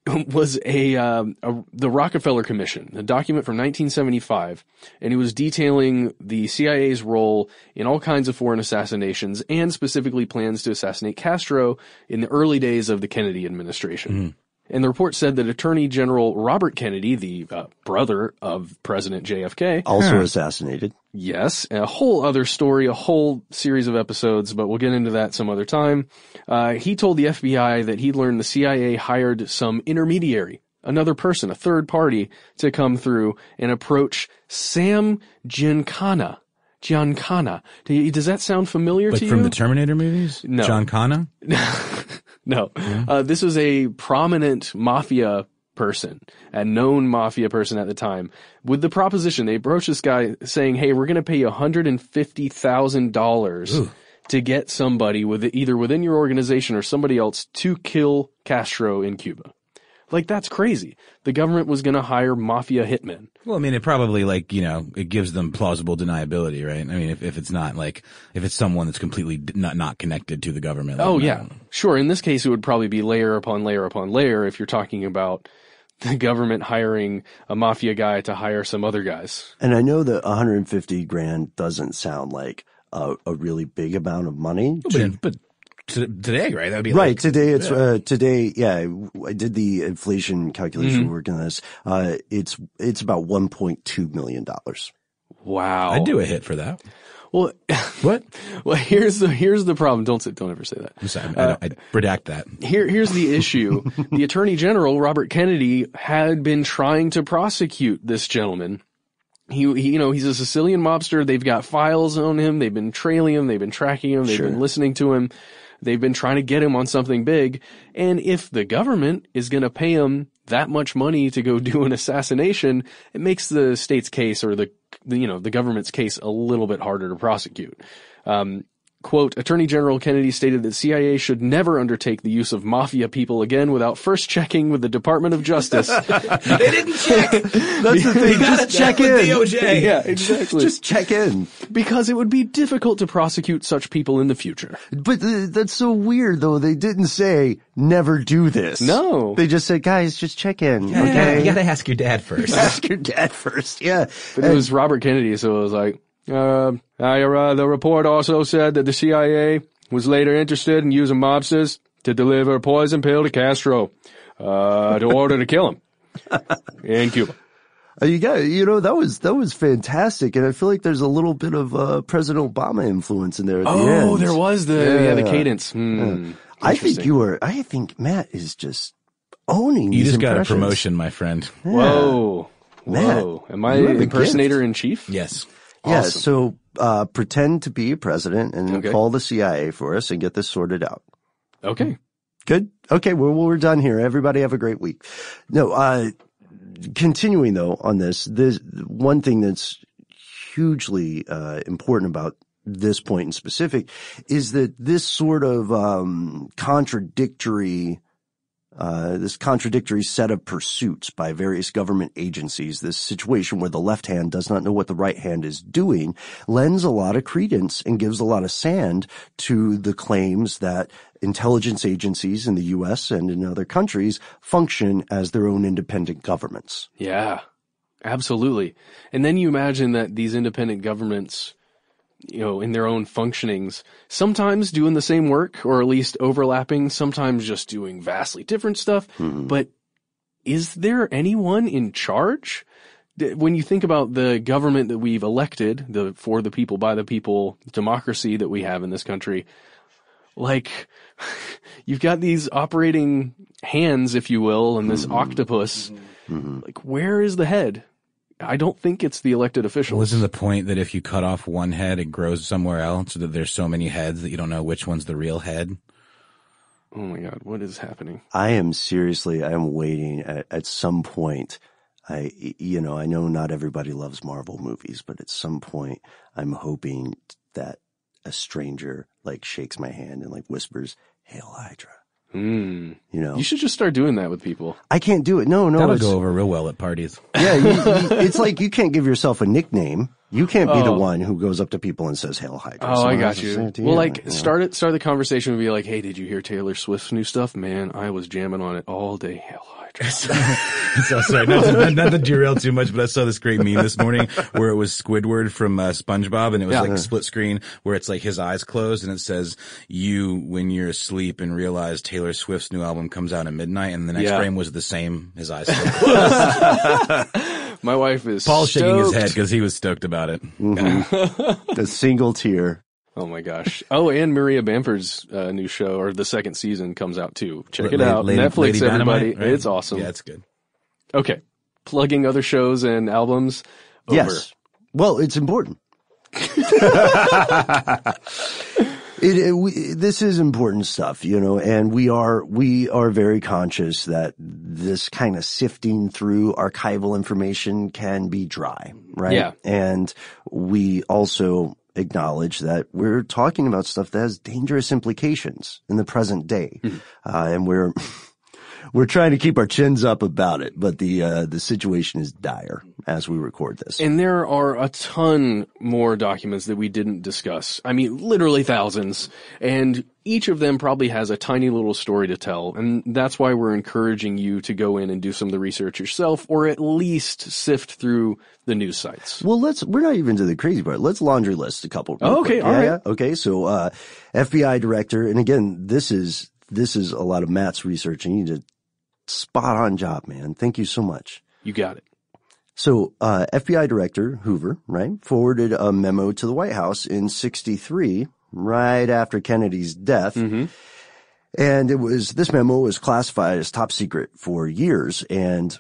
Speaker 5: was a, um, a the Rockefeller Commission, a document from 1975, and it was detailing the CIA's role in all kinds of foreign assassinations and specifically plans to assassinate Castro in the early days of the Kennedy administration. And the report said that Attorney General Robert Kennedy, the uh, brother of President JFK,
Speaker 4: Also assassinated.
Speaker 5: Yes, a whole other story, a whole series of episodes, but we'll get into that some other time. Uh, he told the FBI that he learned the CIA hired some intermediary, another person, a third party, to come through and approach Sam Giancana. Giancana. Do you- Does that sound familiar
Speaker 6: like
Speaker 5: to you?
Speaker 6: from the Terminator movies?
Speaker 5: No.
Speaker 6: Connor?
Speaker 5: No. Uh, this was a prominent mafia person, a known mafia person at the time. With the proposition, they approached this guy saying, hey, we're going to pay you $150,000 to get somebody with either within your organization or somebody else to kill Castro in Cuba. Like, that's crazy. The government was going to hire mafia hitmen.
Speaker 6: Well, I mean, it probably like, you know, it gives them plausible deniability, right? I mean, if, if it's not like, if it's someone that's completely not, not connected to the government. like,
Speaker 5: Oh yeah, sure. In this case, it would probably be layer upon layer upon layer if you're talking about the government hiring a mafia guy to hire some other guys.
Speaker 4: And I know that 150 grand doesn't sound like a, a really big amount of money.
Speaker 6: But,
Speaker 4: to-
Speaker 6: but to, today, right? That'd be
Speaker 4: right
Speaker 6: like,
Speaker 4: today it's
Speaker 6: yeah.
Speaker 4: uh, today yeah I did the inflation calculation
Speaker 6: Mhm.
Speaker 4: working on this uh it's it's about 1.2 million dollars
Speaker 5: Wow,
Speaker 6: I'd do a hit for that.
Speaker 5: Well,
Speaker 6: what?
Speaker 5: Well, here's the here's the problem. Don't say, don't ever say that.
Speaker 6: I'm sorry. I,
Speaker 5: Uh,
Speaker 6: I redact that.
Speaker 5: Here, here's the issue. the Attorney General, Robert Kennedy, had been trying to prosecute this gentleman. He, he, you know, he's a Sicilian mobster. They've got files on him. They've been trailing him. They've been tracking him. They've
Speaker 4: Sure.
Speaker 5: been listening to him. They've been trying to get him on something big. And if the government is going to pay him that much money to go do an assassination, it makes the state's case or the you know, the government's case a little bit harder to prosecute. Um, Quote, Attorney General Kennedy stated that CIA should never undertake the use of mafia people again without first checking with the Department of Justice.
Speaker 6: they didn't check.
Speaker 4: That's the thing.
Speaker 6: You gotta
Speaker 4: Just check
Speaker 6: check with
Speaker 4: in.
Speaker 6: DOJ.
Speaker 5: yeah, exactly.
Speaker 4: just check in
Speaker 5: because it would be difficult to prosecute such people in the future.
Speaker 4: but uh, that's so weird though they didn't say never do this
Speaker 5: No.
Speaker 4: they just said guys just check in
Speaker 6: Yeah,
Speaker 4: okay
Speaker 6: You gotta ask your dad first.
Speaker 4: ask your dad first yeah
Speaker 5: But it was Robert Kennedy, so it was like, uh, I, uh, the report also said that the CIA was later interested in using mobsters to deliver a poison pill to Castro, uh, to order to kill him. in Cuba.
Speaker 4: Uh, you got, you know, that was, that was fantastic. And I feel like there's a little bit of, uh, President Obama influence in there at the end.
Speaker 5: Oh, there was the yeah, the cadence. Hmm.
Speaker 4: I think you are, I think Matt is just owning
Speaker 6: You
Speaker 4: these
Speaker 6: just got a promotion, my friend.
Speaker 4: Yeah.
Speaker 5: Whoa.
Speaker 4: Matt,
Speaker 5: Whoa. Am I
Speaker 4: you
Speaker 5: impersonator in chief?
Speaker 6: Yes.
Speaker 4: Yeah, so uh, pretend to be a president and
Speaker 5: Okay.
Speaker 4: call the CIA for us and get this sorted out.
Speaker 5: Okay.
Speaker 4: Good. Okay, well we're done here. Everybody have a great week. No, uh, continuing though on this, this one thing that's hugely uh, important about this point in specific is that this sort of um, contradictory uh, this contradictory set of pursuits by various government agencies, this situation where the left hand does not know what the right hand is doing, lends a lot of credence and gives a lot of sand to the claims that intelligence agencies in the U.S. and in other countries function as their own independent governments.
Speaker 5: Yeah, absolutely. And then you imagine that these independent governments, you know, in their own functionings, sometimes doing the same work or at least overlapping, sometimes just doing vastly different stuff. Mm-hmm. But is there anyone in charge? When you think about the government that we've elected, the for the people, by the people democracy that we have in this country, like you've got these operating hands, if you will, and this mm-hmm. octopus. Mm-hmm. Like, where is the head? I don't think it's the elected officials.
Speaker 6: Well, isn't the point that if you cut off one head, it grows somewhere else so that there's so many heads that you don't know which one's the real head?
Speaker 5: Oh my God, what is happening?
Speaker 4: I am seriously, I am waiting at, at some point. I, you know, I know not everybody loves Marvel movies, but at some point I'm hoping that a stranger like shakes my hand and like whispers, Hail Hydra.
Speaker 5: Hmm.
Speaker 4: You know,
Speaker 5: You should just start doing that with people.
Speaker 4: I can't do it. No, no.
Speaker 6: That'll
Speaker 4: it's-
Speaker 6: go over real well at parties.
Speaker 4: Yeah, you, you, it's like you can't give yourself a nickname. You can't be the
Speaker 5: Oh.
Speaker 4: one who goes up to people and says Hail Hydra.
Speaker 5: Oh, I got
Speaker 4: has to
Speaker 5: you.
Speaker 4: it
Speaker 5: Well, like
Speaker 4: you know.
Speaker 5: start it. Start the conversation and be like, "Hey, did you hear Taylor Swift's new stuff? Man, I was jamming on it all day. Hell, Hydra."
Speaker 6: so sorry, not to, not to derail too much, but I saw this great meme this morning where it was Squidward from uh, SpongeBob, and it was
Speaker 5: Yeah.
Speaker 6: like a split screen where it's like his eyes closed, and it says "you when you're asleep and realize Taylor Swift's new album comes out at midnight," and the next
Speaker 5: Yeah.
Speaker 6: frame was the same. His eyes still closed.
Speaker 5: My wife is
Speaker 6: Paul's shaking his head because he was stoked about it.
Speaker 4: Mm-hmm. a single tear.
Speaker 5: Oh my gosh! Oh, and Maria Bamford's uh, new show or the second season comes out too. Check it out,
Speaker 6: Lady-
Speaker 5: Netflix.
Speaker 6: Lady Dynamite,
Speaker 5: everybody,
Speaker 6: right?
Speaker 5: it's awesome.
Speaker 6: Yeah, it's good.
Speaker 5: Okay, plugging other shows and albums. Over.
Speaker 4: Yes. Well, it's important. It, it- we, this is important stuff, you know, and we are, we are very conscious that this kind of sifting through archival information can be dry, right?
Speaker 5: Yeah.
Speaker 4: And we also acknowledge that we're talking about stuff that has dangerous implications in the present day. Uh, and we're, we're trying to keep our chins up about it, but the, uh, the situation is dire as we record this.
Speaker 5: And there are a ton more documents that we didn't discuss. I mean, literally thousands. And each of them probably has a tiny little story to tell. And that's why we're encouraging you to go in and do some of the research yourself or at least sift through the news sites.
Speaker 4: Well, let's, we're not even to the crazy part. Let's laundry list a couple.
Speaker 5: Oh, okay,
Speaker 4: quick.
Speaker 5: all
Speaker 4: Yeah,
Speaker 5: right.
Speaker 4: yeah. Okay. So, uh, FBI director, and again, this is, this is a lot of Matt's research and you did spot on job, man. Thank you so much.
Speaker 5: You got it.
Speaker 4: So, uh, FBI director Hoover, right, forwarded a memo to the White House in 63, right after Kennedy's death.
Speaker 5: Mm-hmm.
Speaker 4: And it was, this memo was classified as top secret for years and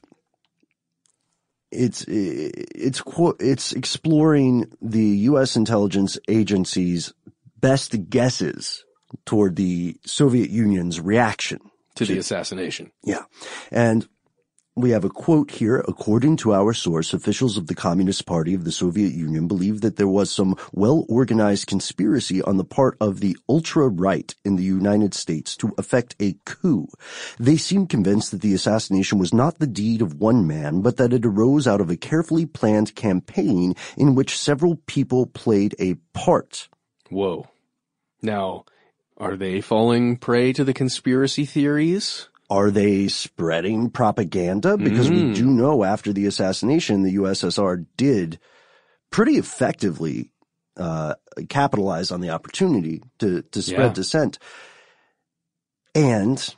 Speaker 4: it's, it's, it's exploring the U.S. intelligence agency's best guesses toward the Soviet Union's reaction
Speaker 5: To the assassination.
Speaker 4: yeah. And we have a quote here. According to our source, officials of the Communist Party of the Soviet Union believe that there was some well-organized conspiracy on the part of the ultra-right in the United States to effect a coup. They seem convinced that the assassination was not the deed of one man, but that it arose out of a carefully planned campaign in which several people played a part.
Speaker 5: Whoa. Now, are they falling prey to the conspiracy theories?
Speaker 4: Are they spreading propaganda? Because we
Speaker 5: Mm.
Speaker 4: do know after the assassination, the USSR did pretty effectively uh, capitalize on the opportunity to to spread
Speaker 5: Yeah.
Speaker 4: dissent. And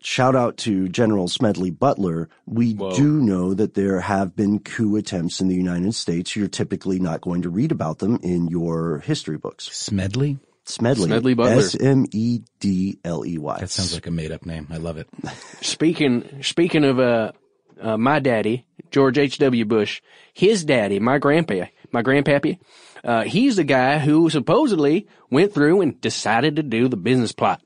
Speaker 4: shout out to General Smedley Butler. We do know that there have been coup attempts in the United States. You're typically not going to read about them in your history books.
Speaker 6: Smedley?
Speaker 4: Smedley.
Speaker 5: Smedley Butler.
Speaker 4: S M E D L E Y.
Speaker 6: That sounds like a made up name. I love it.
Speaker 5: Speaking speaking of uh, uh my daddy, George H. W. Bush, his daddy, my grandpa, my grandpappy, uh, he's the guy who supposedly went through and decided to do the business plot.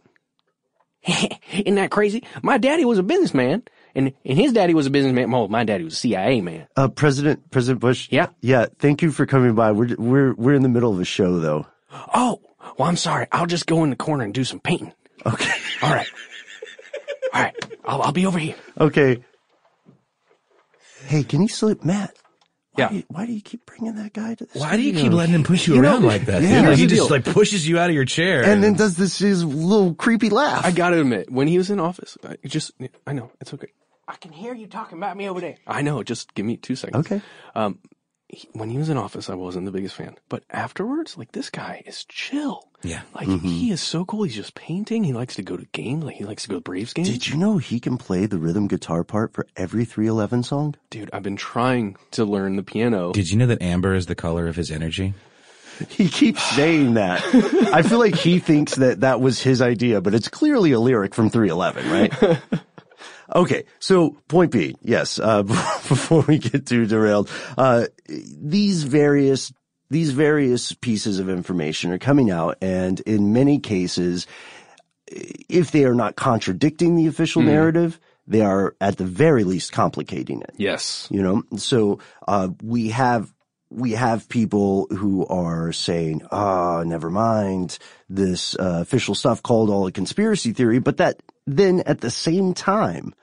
Speaker 5: Isn't that crazy? My daddy was a businessman, and and his daddy was a businessman. Oh, my daddy was a CIA man.
Speaker 4: Uh, President President Bush.
Speaker 5: Yeah.
Speaker 4: Yeah. Thank you for coming by. We're we're we're in the middle of a show though.
Speaker 5: Oh, well, I'm sorry. I'll just go in the corner and do some painting.
Speaker 4: Okay.
Speaker 5: All right. All right. I'll I'll be over here.
Speaker 4: Okay. Hey, can you sleep, Matt? Why
Speaker 5: Yeah.
Speaker 4: Do you, why do you keep bringing that guy to the
Speaker 6: Why do you keep letting him push you,
Speaker 4: You know,
Speaker 6: around like that?
Speaker 4: yeah.
Speaker 6: Like, he just
Speaker 4: deal.
Speaker 6: like pushes you out of your chair.
Speaker 4: and then does this his little creepy laugh?
Speaker 5: I gotta admit, when he was in office, I just I know it's okay. I can hear you talking about me over there. I know. Just give me two seconds.
Speaker 4: Okay.
Speaker 5: Um, he, when he was in office, I wasn't the biggest fan, but afterwards, like this guy is chill.
Speaker 6: Yeah.
Speaker 5: Like
Speaker 4: Mm-hmm.
Speaker 5: he is so cool. He's just painting. He likes to go to games. Like he likes to go to Braves games.
Speaker 4: Did you know he can play the rhythm guitar part for every 311 song?
Speaker 5: Dude, I've been trying to learn the piano.
Speaker 6: Did you know that amber is the color of his energy?
Speaker 4: He keeps saying that. I feel like he thinks that that was his idea, but it's clearly a lyric from 311, right? Okay, so point B, yes, uh, before we get too derailed, uh, these various, these various pieces of information are coming out and in many cases, if they are not contradicting the official narrative, they are at the very least complicating it.
Speaker 5: Yes.
Speaker 4: You know, so, uh, we have, we have people who are saying, ah, never mind this, uh, official stuff called all a conspiracy theory, but that then at the same time,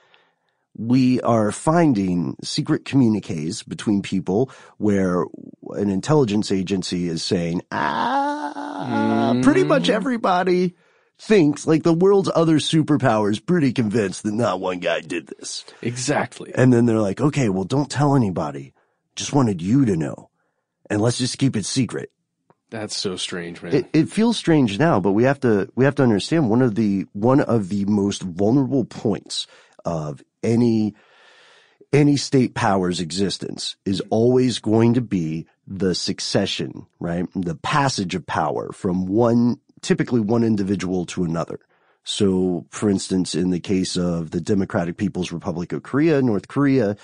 Speaker 4: we are finding secret communiques between people where an intelligence agency is saying, ah, pretty much everybody thinks like the world's other superpowers pretty convinced that not one guy did this.
Speaker 5: Exactly.
Speaker 4: And then they're like, okay, well, don't tell anybody. Just wanted you to know. And let's just keep it secret.
Speaker 5: That's so strange, man.
Speaker 4: It, it feels strange now, but we have to, we have to understand one of the, one of the most vulnerable points of any, any state power's existence is mm-hmm. always going to be the succession, right? The passage of power from one, typically one individual to another. So, for instance, in the case of the Democratic People's Republic of Korea, North Korea,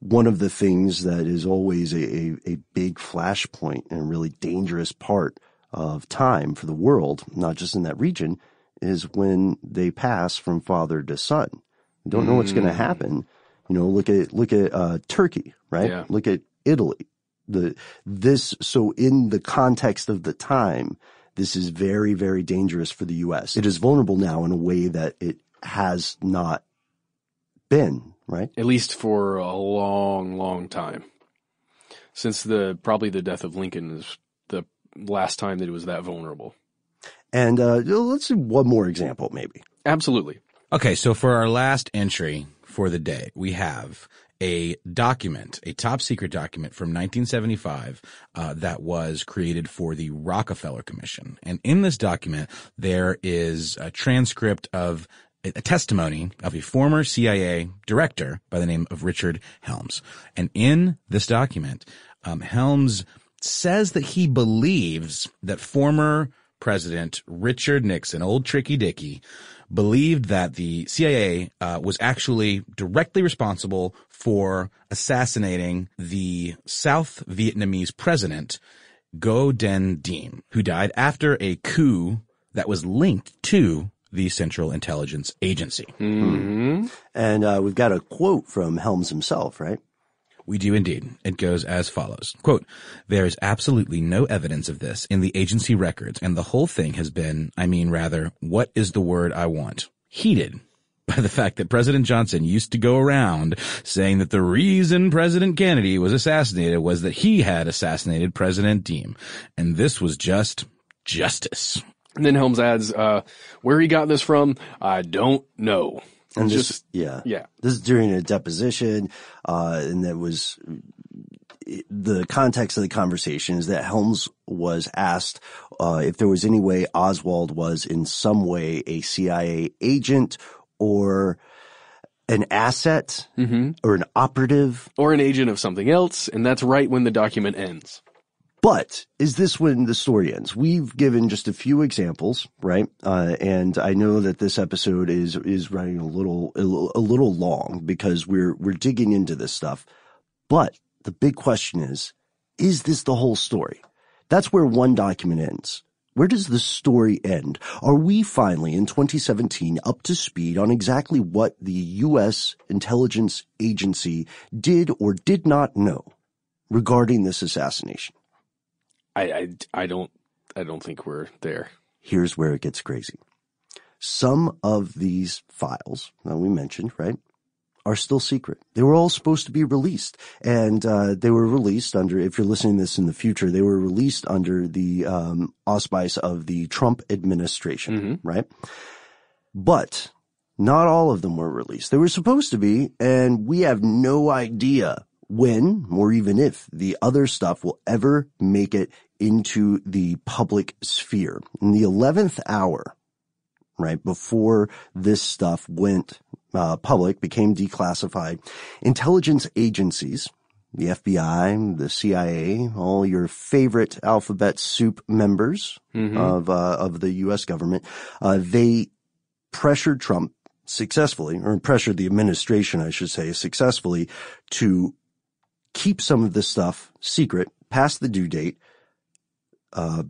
Speaker 4: one of the things that is always a, a, a big flashpoint and a really dangerous part of time for the world, not just in that region, is when they pass from father to son. You don't know what's going to
Speaker 5: Mm.
Speaker 4: happen. You know, look at look at uh, Turkey, right?
Speaker 5: Yeah.
Speaker 4: Look at Italy. The this so in the context of the time, this is very very dangerous for the U.S. It is vulnerable now in a way that it has not been, right?
Speaker 5: At least for a long, long time. Since the probably the death of Lincoln is the last time that it was that vulnerable.
Speaker 4: And uh, let's do one more example, maybe.
Speaker 5: Absolutely.
Speaker 6: Okay, so for our last entry for the day, we have a document, a top secret document from 1975 uh, that was created for the Rockefeller Commission. And in this document, there is a transcript of a testimony of a former CIA director by the name of Richard Helms. And in this document, um, Helms says that he believes that former President Richard Nixon, old Tricky Dicky, believed that the CIA uh, was actually directly responsible for assassinating the South Vietnamese president Ngo Dinh Diem, who died after a coup that was linked to the Central Intelligence Agency.
Speaker 5: Mm-hmm.
Speaker 4: And uh, we've got a quote from Helms himself, right?
Speaker 6: We do indeed. It goes as follows. Quote, there is absolutely no evidence of this in the agency records, and the whole thing has been, I mean rather, what is the word I want? Heated by the fact that President Johnson used to go around saying that the reason President Kennedy was assassinated was that he had assassinated President Diem. And this was just justice.
Speaker 5: And then Helms adds, uh, where he got this from, I don't know.
Speaker 4: And this,
Speaker 5: Just,
Speaker 4: yeah,
Speaker 5: yeah.
Speaker 4: This is during a deposition, uh, and that was the context of the conversation is that Helms was asked uh, if there was any way Oswald was in some way a CIA agent or an asset
Speaker 5: Mm-hmm.
Speaker 4: or an operative.
Speaker 5: or an agent of something else, and that's right when the document ends.
Speaker 4: But is this when the story ends? We've given just a few examples, right? Uh, and I know that this episode is is running a little a little- long because we're we're digging into this stuff. But the big question is, is this the whole story? That's where one document ends. Where does the story end? Are we finally in 2017 up to speed on exactly what the U.S. intelligence agency did or did not know regarding this assassination?
Speaker 5: I, I, I don't I don't think we're there.
Speaker 4: Here's where it gets crazy. Some of these files that we mentioned, right, are still secret. They were all supposed to be released, and uh, they were released under. If you're listening to this in the future, they were released under the um, auspice of the Trump administration, right? But not all of them were released. They were supposed to be, and we have no idea when or even if the other stuff will ever make it into the public sphere. In the 11th hour, right before this stuff went uh, public, became declassified, intelligence agencies, the FBI, the CIA, all your favorite alphabet soup members
Speaker 5: Mhm.
Speaker 4: of uh, of the U.S. government, uh, they pressured Trump successfully, or pressured the administration, I should say, successfully to keep some of this stuff secret past the due date, uh,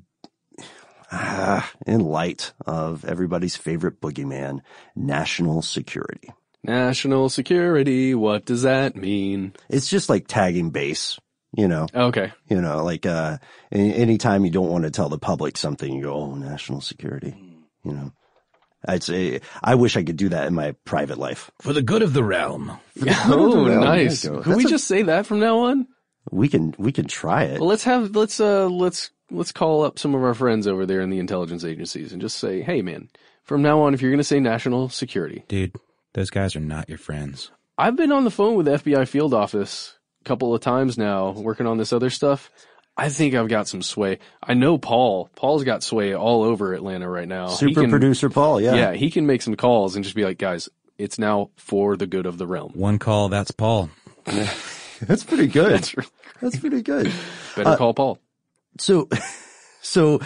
Speaker 4: ah, in light of everybody's favorite boogeyman, national security.
Speaker 5: National security, what does that mean?
Speaker 4: It's just like tagging base, you know.
Speaker 5: Okay.
Speaker 4: You know, like uh any, anytime you don't want to tell the public something, you go, "Oh, national security." You know. I'd say I wish I could do that in my private life.
Speaker 6: For the good of the realm.
Speaker 5: Oh,
Speaker 4: Well,
Speaker 5: nice.
Speaker 4: there you go.
Speaker 5: Can we
Speaker 4: a-
Speaker 5: just say that from now on?
Speaker 4: We can we can try it.
Speaker 5: Well, let's have let's uh let's let's call up some of our friends over there in the intelligence agencies and just say, "Hey, man, from now on, if you're going to say national security,
Speaker 6: Dude, those guys are not your friends.
Speaker 5: I've been on the phone with the FBI field office a couple of times now, working on this other stuff. I think I've got some sway. I know Paul. Paul's got sway all over Atlanta right now. He
Speaker 4: Super
Speaker 5: can-
Speaker 4: producer Paul, yeah.
Speaker 5: yeah, he can make some calls and just be like, "Guys, it's now for the good of the realm."
Speaker 6: One call, that's Paul.
Speaker 4: That's pretty good. That's, pretty good.
Speaker 5: Better
Speaker 4: Uh,
Speaker 5: call Paul.
Speaker 4: So, so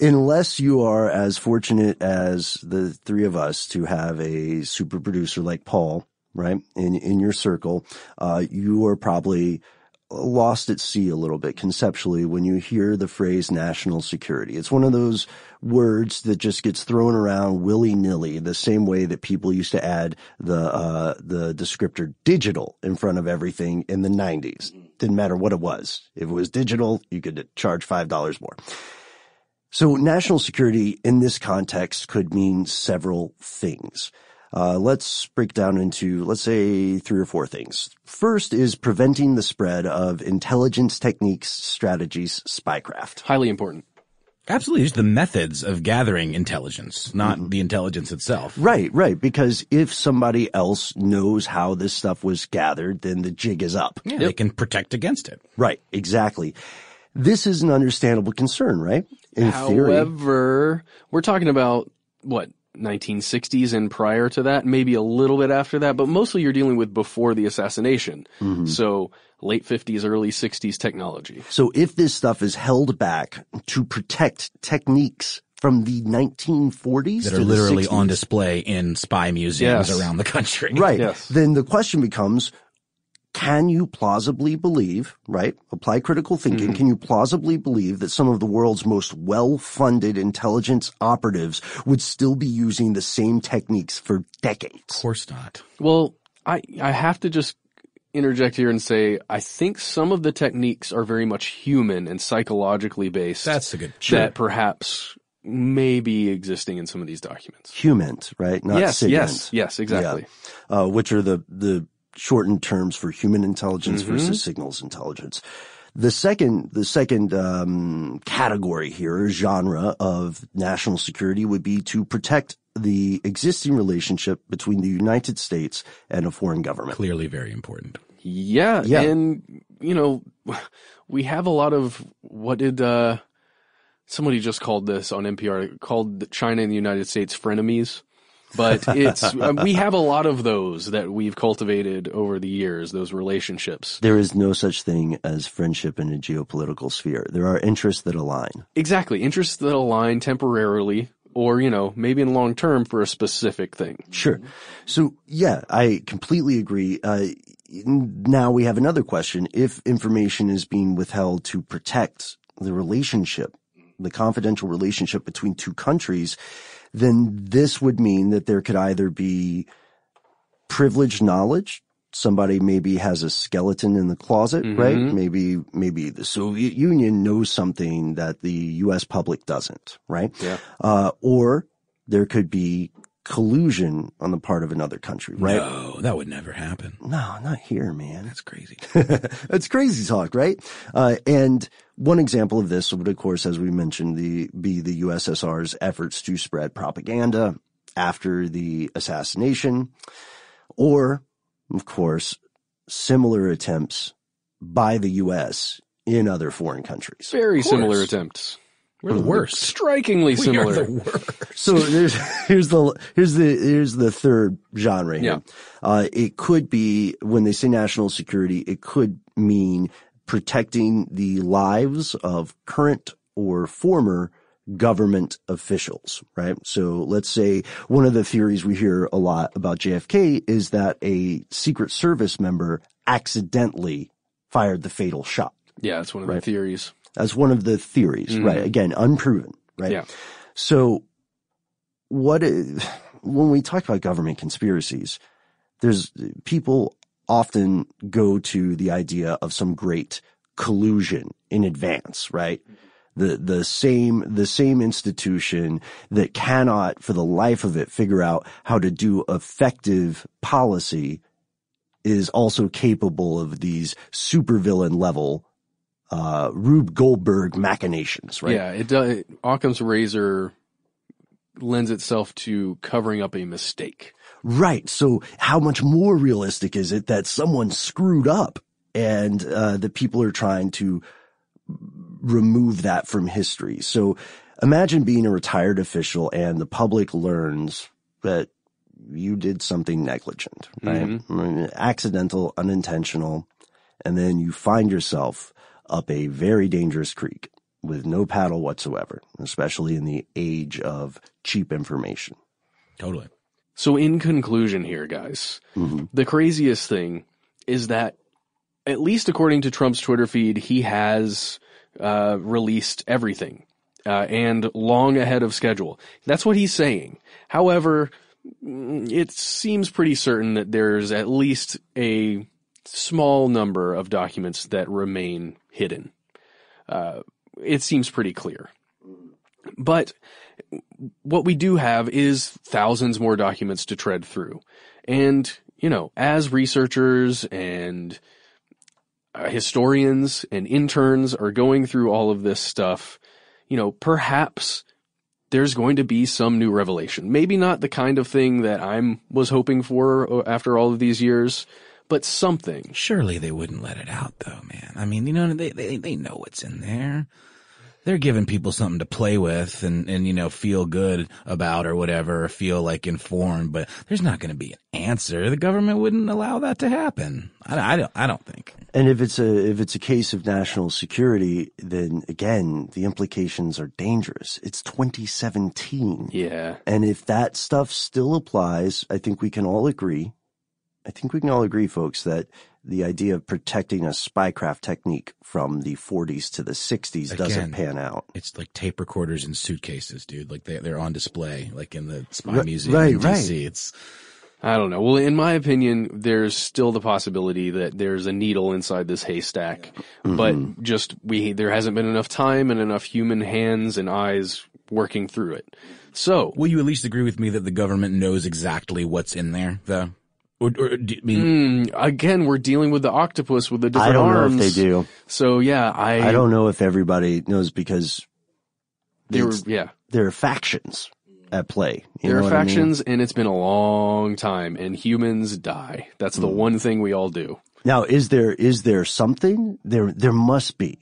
Speaker 4: unless you are as fortunate as the three of us to have a super producer like Paul, right, in, in your circle, uh, you are probably lost at sea a little bit conceptually when you hear the phrase national security. It's one of those words that just gets thrown around willy nilly, the same way that people used to add the, uh, the descriptor digital in front of everything in the nineties. Didn't matter what it was. If it was digital, you could charge $5 more. So national security in this context could mean several things. Uh, let's break down into, let's say, three or four things. First is preventing the spread of intelligence techniques, strategies, spycraft.
Speaker 5: Highly important.
Speaker 6: Absolutely. Just the methods of gathering intelligence, not the intelligence itself.
Speaker 4: Right, right. Because if somebody else knows how this stuff was gathered, then the jig is up.
Speaker 6: Yeah, they can protect against it.
Speaker 4: Right, exactly. This is an understandable concern, right? In theory.
Speaker 5: However, we're talking about what 1960s and prior to that, maybe a little bit after that, but mostly you're dealing with before the assassination.
Speaker 4: Mhm.
Speaker 5: So late 50s, early 60s technology.
Speaker 4: So if this stuff is held back to protect techniques from the 1940s
Speaker 6: That
Speaker 4: to
Speaker 6: are literally
Speaker 4: 60s,
Speaker 6: on display in spy museums
Speaker 4: Yes.
Speaker 6: around the country.
Speaker 4: Right. Then the question becomes, can you plausibly believe, right? Apply critical thinking.
Speaker 6: Mm-hmm.
Speaker 4: Can you plausibly believe that some of the world's most well-funded intelligence operatives would still be using the same techniques for decades? Of
Speaker 6: course not.
Speaker 5: Well, I, I have to just interject here and say, I think some of the techniques are very much human and psychologically based.
Speaker 6: That's a good-
Speaker 4: Sure.
Speaker 5: That perhaps may be existing in some of these documents.
Speaker 4: HUMINT, right? Not
Speaker 5: Yes,
Speaker 4: SIGINT.
Speaker 5: yes, yes, exactly.
Speaker 4: Yeah. Uh, which are the, the shortened terms for human intelligence
Speaker 5: Mhm.
Speaker 4: versus signals intelligence. The second, the second, um, category here, genre of national security would be to protect the existing relationship between the United States and a foreign government.
Speaker 6: Clearly very important.
Speaker 5: Yeah,
Speaker 4: Yeah.
Speaker 5: and you know, we have a lot of what did uh somebody just called this on NPR called China and the United States frenemies. But it's uh, we have a lot of those that we've cultivated over the years. Those relationships.
Speaker 4: There is no such thing as friendship in a geopolitical sphere. There are interests that align.
Speaker 5: Exactly, interests that align temporarily, or you know, maybe in long term for a specific thing.
Speaker 4: Sure. So yeah, I completely agree. Uh, now we have another question. If information is being withheld to protect the relationship, the confidential relationship between two countries, then this would mean that there could either be privileged knowledge. Somebody maybe has a skeleton in the closet,
Speaker 5: Mhm.
Speaker 4: right? Maybe, maybe the Soviet Union knows something that the U.S. public doesn't, right?
Speaker 5: Yeah.
Speaker 4: Uh, or there could be collusion on the part of another country, right?
Speaker 6: No, that would never happen.
Speaker 4: No, not here, man.
Speaker 6: That's crazy.
Speaker 4: That's crazy talk, right? Uh, and one example of this would, of course, as we mentioned, the be the USSR's efforts to spread propaganda after the assassination, or, of course, similar attempts by the U.S. in other foreign countries.
Speaker 5: Very similar attempts.
Speaker 6: We're the worst.
Speaker 5: Strikingly
Speaker 6: We are
Speaker 5: similar.
Speaker 6: the worst.
Speaker 4: So there's here's the here's the here's the third genre here.
Speaker 5: Yeah.
Speaker 4: Uh, it could be when they say national security, it could mean protecting the lives of current or former government officials, right? So let's say one of the theories we hear a lot about JFK is that a Secret Service member accidentally fired the fatal shot.
Speaker 5: Yeah, that's one of the theories.
Speaker 4: That's one of the theories,
Speaker 5: Mhm.
Speaker 4: right? Again, unproven, right?
Speaker 5: Yeah.
Speaker 4: So what is, when we talk about government conspiracies, there's people often go to the idea of some great collusion in advance, right? The, the same, the same institution that cannot for the life of it figure out how to do effective policy is also capable of these supervillain level uh, Rube Goldberg machinations, right?
Speaker 5: Yeah, it does. Occam's razor lends itself to covering up a mistake.
Speaker 4: Right. So how much more realistic is it that someone screwed up and uh, the people are trying to remove that from history? So imagine being a retired official and the public learns that you did something negligent, right?
Speaker 5: Mhm.
Speaker 4: I mean, accidental, unintentional, and then you find yourself up a very dangerous creek with no paddle whatsoever, especially in the age of cheap information.
Speaker 6: Totally.
Speaker 5: So in conclusion here, guys, the craziest thing is that at least according to Trump's Twitter feed, he has uh, released everything uh, and long ahead of schedule. That's what he's saying. However, mm, it seems pretty certain that there's at least a small number of documents that remain hidden. Uh, it seems pretty clear. But what we do have is thousands more documents to tread through. And, you know, as researchers and uh, historians and interns are going through all of this stuff, you know, perhaps there's going to be some new revelation. Maybe not the kind of thing that I'm was hoping for uh, after all of these years, but something.
Speaker 6: Surely they wouldn't let it out though, man. I mean, you know, they, they, they know what's in there. They're giving people something to play with and, and, you know, feel good about or whatever, or feel like informed, but there's not going to be an answer. The government wouldn't allow that to happen. I, I don't, I don't think.
Speaker 4: And if it's a if it's a case of national security, then again the implications are dangerous. It's 2017.
Speaker 5: Yeah.
Speaker 4: And if that stuff still applies, I think we can all agree. I think we can all agree, folks, that the idea of protecting a spycraft technique from the 40s to the 60s doesn't pan out.
Speaker 6: It's like tape recorders in suitcases, dude. Like they, they're on display, like in the spy
Speaker 4: Right-
Speaker 6: museum
Speaker 4: right,
Speaker 6: in DC.
Speaker 4: right.
Speaker 6: It's,
Speaker 5: I don't know. Well, in my opinion, there's still the possibility that there's a needle inside this haystack, mm-hmm. but just we there hasn't been enough time and enough human hands and eyes working through it. So,
Speaker 6: will you at least agree with me that the government knows exactly what's in there, though? Or, or do, I mean,
Speaker 5: mm, again, we're dealing with the octopus with the different
Speaker 4: I don't
Speaker 5: arms.
Speaker 4: know if they do.
Speaker 5: So yeah, I
Speaker 4: I don't know if everybody knows because
Speaker 5: There were yeah.
Speaker 4: there are factions at play. You
Speaker 5: there
Speaker 4: know
Speaker 5: are
Speaker 4: what I mean?
Speaker 5: factions, and it's been a long time, and humans die. That's
Speaker 4: Hmm.
Speaker 5: the one thing we all do.
Speaker 4: Now, is there is there something there? There must be.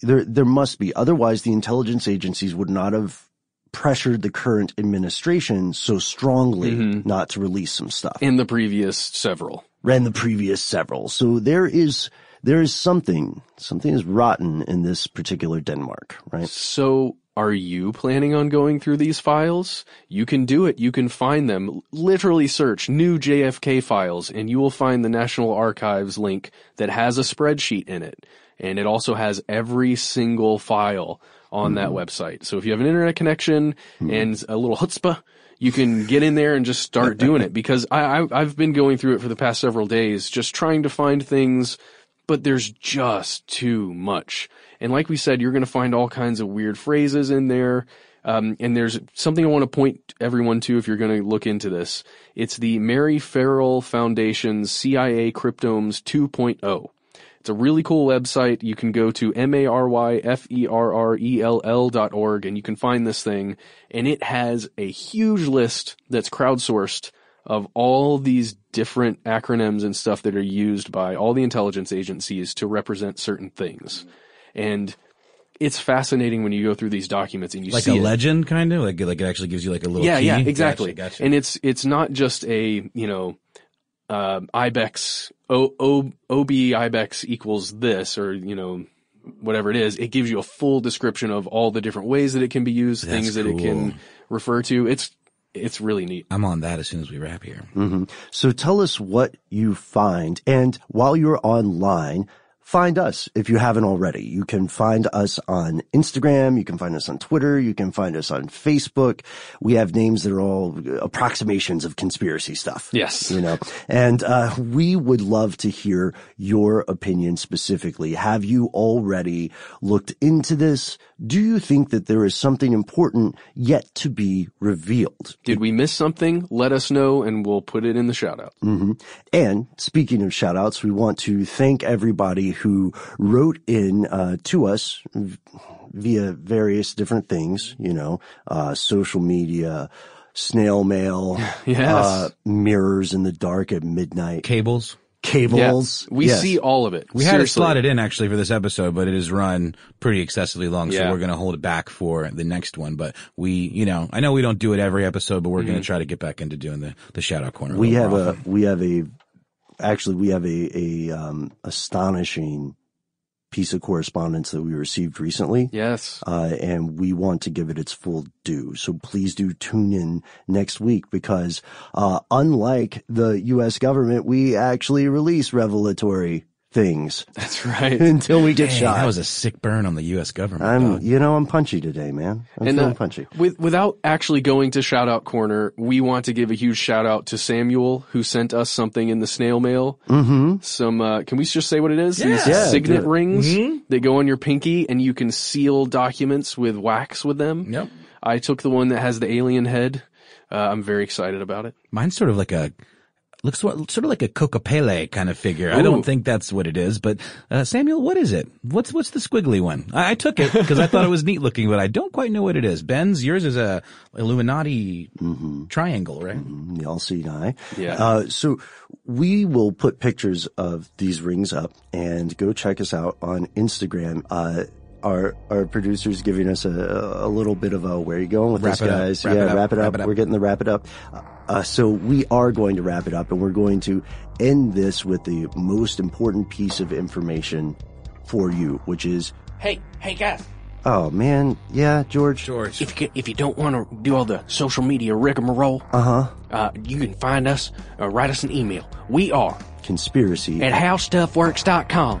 Speaker 4: There there must be. Otherwise, the intelligence agencies would not have pressured the current administration so strongly
Speaker 5: Mm-hmm.
Speaker 4: not to release some stuff.
Speaker 5: In the previous several.
Speaker 4: Ran the previous several. So there is there is something something is rotten in this particular Denmark, right?
Speaker 5: So are you planning on going through these files? You can do it. You can find them. Literally search new JFK files and you will find the National Archives link that has a spreadsheet in it. And it also has every single file on that website. So if you have an internet connection and a little chutzpah, you can get in there and just start doing it because I, I, I've been going through it for the past several days, just trying to find things, but there's just too much. And like we said, you're going to find all kinds of weird phrases in there. Um, and there's something I want to point everyone to if you're going to look into this. It's the Mary Ferrell Foundation's CIA Cryptonyms 2.0. It's a really cool website. You can go to M-A-R-Y-F-E-R-R-E-L-L dot org and you can find this thing. And it has a huge list that's crowdsourced of all these different acronyms and stuff that are used by all the intelligence agencies to represent certain things. And it's fascinating when you go through these documents and you
Speaker 6: like
Speaker 5: see
Speaker 6: a
Speaker 5: it.
Speaker 6: legend, kind of like like it actually gives you like a little
Speaker 5: yeah,
Speaker 6: key?
Speaker 5: yeah, exactly.
Speaker 6: Gotcha, gotcha.
Speaker 5: And it's it's not just a you know uh, ibex o, o ob ibex equals this or you know whatever it is. It gives you a full description of all the different ways that it can be used,
Speaker 6: That's
Speaker 5: things that it can refer to. It's it's really neat.
Speaker 6: I'm on that as soon as we wrap here.
Speaker 4: hmm So tell us what you find. And while you're online, find us if you haven't already. You can find us on Instagram. You can find us on Twitter. You can find us on Facebook. We have names that are all approximations of conspiracy stuff.
Speaker 5: Yes.
Speaker 4: You know, and, uh, we would love to hear your opinion specifically. Have you already looked into this? Do you think that there is something important yet to be revealed?
Speaker 5: Did we miss something? Let us know and we'll put it in the shout out.
Speaker 4: hmm And speaking of shout outs, we want to thank everybody who wrote in uh, to us via various different things, you know, uh, social media, snail mail,
Speaker 5: Yes.
Speaker 4: uh, mirrors in the dark at midnight,
Speaker 6: cables,
Speaker 4: cables.
Speaker 5: We
Speaker 4: Yes.
Speaker 5: see all of it.
Speaker 6: We had it slotted in actually for this episode, but it is run pretty excessively long, so we're going to hold it back for the next one. But we, you know, I know we don't do it every episode, but we're going
Speaker 5: Mm-hmm.
Speaker 6: to try to get back into doing the the shout out corner.
Speaker 4: we have
Speaker 6: more
Speaker 4: a we have a actually we have a a um, astonishing piece of correspondence that we received recently.
Speaker 5: Yes.
Speaker 4: Uh, and we want to give it its full due. So please do tune in next week because, uh, unlike the U.S. government, we actually release revelatory things.
Speaker 5: That's right.
Speaker 4: Until we get
Speaker 6: Dang,
Speaker 4: shot.
Speaker 6: That was a sick burn on the U.S. government.
Speaker 4: I'm,
Speaker 6: dog.
Speaker 4: you know, I'm punchy today, man. I'm
Speaker 5: and
Speaker 4: feeling
Speaker 5: uh,
Speaker 4: punchy.
Speaker 5: with, without actually going to shout out corner, we want to give a huge shout out to Samuel who sent us something in the snail mail.
Speaker 4: Mm-hmm.
Speaker 5: Some, uh, can we just say what it is?
Speaker 4: Yeah.
Speaker 5: These
Speaker 4: Yeah,
Speaker 5: signet rings
Speaker 6: Mm-hmm.
Speaker 5: that go on your pinky and you can seal documents with wax with them.
Speaker 6: Yep.
Speaker 5: I took the one that has the alien head. Uh, I'm very excited about it.
Speaker 6: Mine's sort of like a looks sort of like a Kokopelli kind of figure. I don't think that's what it is, but uh, Samuel, what is it? What's what's the squiggly one? I, I took it because I thought it was neat looking, but I don't quite know what it is. Ben's yours is a Illuminati triangle, right?
Speaker 4: Mm-hmm. The all-seeing eye.
Speaker 5: Yeah.
Speaker 4: Uh, so we will put pictures of these rings up and go check us out on Instagram. Uh, our, our producer's giving us a, a little bit of a, where are you going with
Speaker 6: Wrap
Speaker 4: this,
Speaker 6: it up,
Speaker 4: guys?
Speaker 6: wrap
Speaker 4: yeah,
Speaker 6: it up,
Speaker 4: wrap it
Speaker 6: wrap it up.
Speaker 4: We're getting the wrap it up. Uh, so we are going to wrap it up and we're going to end this with the most important piece of information for you, which is,
Speaker 5: Hey, hey guys.
Speaker 4: oh man, yeah, George.
Speaker 6: George.
Speaker 5: If you, if you don't want to do all the social media rigmarole,
Speaker 4: Uh-huh.
Speaker 5: uh, you can find us or write us an email. We are
Speaker 4: Conspiracy.
Speaker 5: at howstuffworks.com.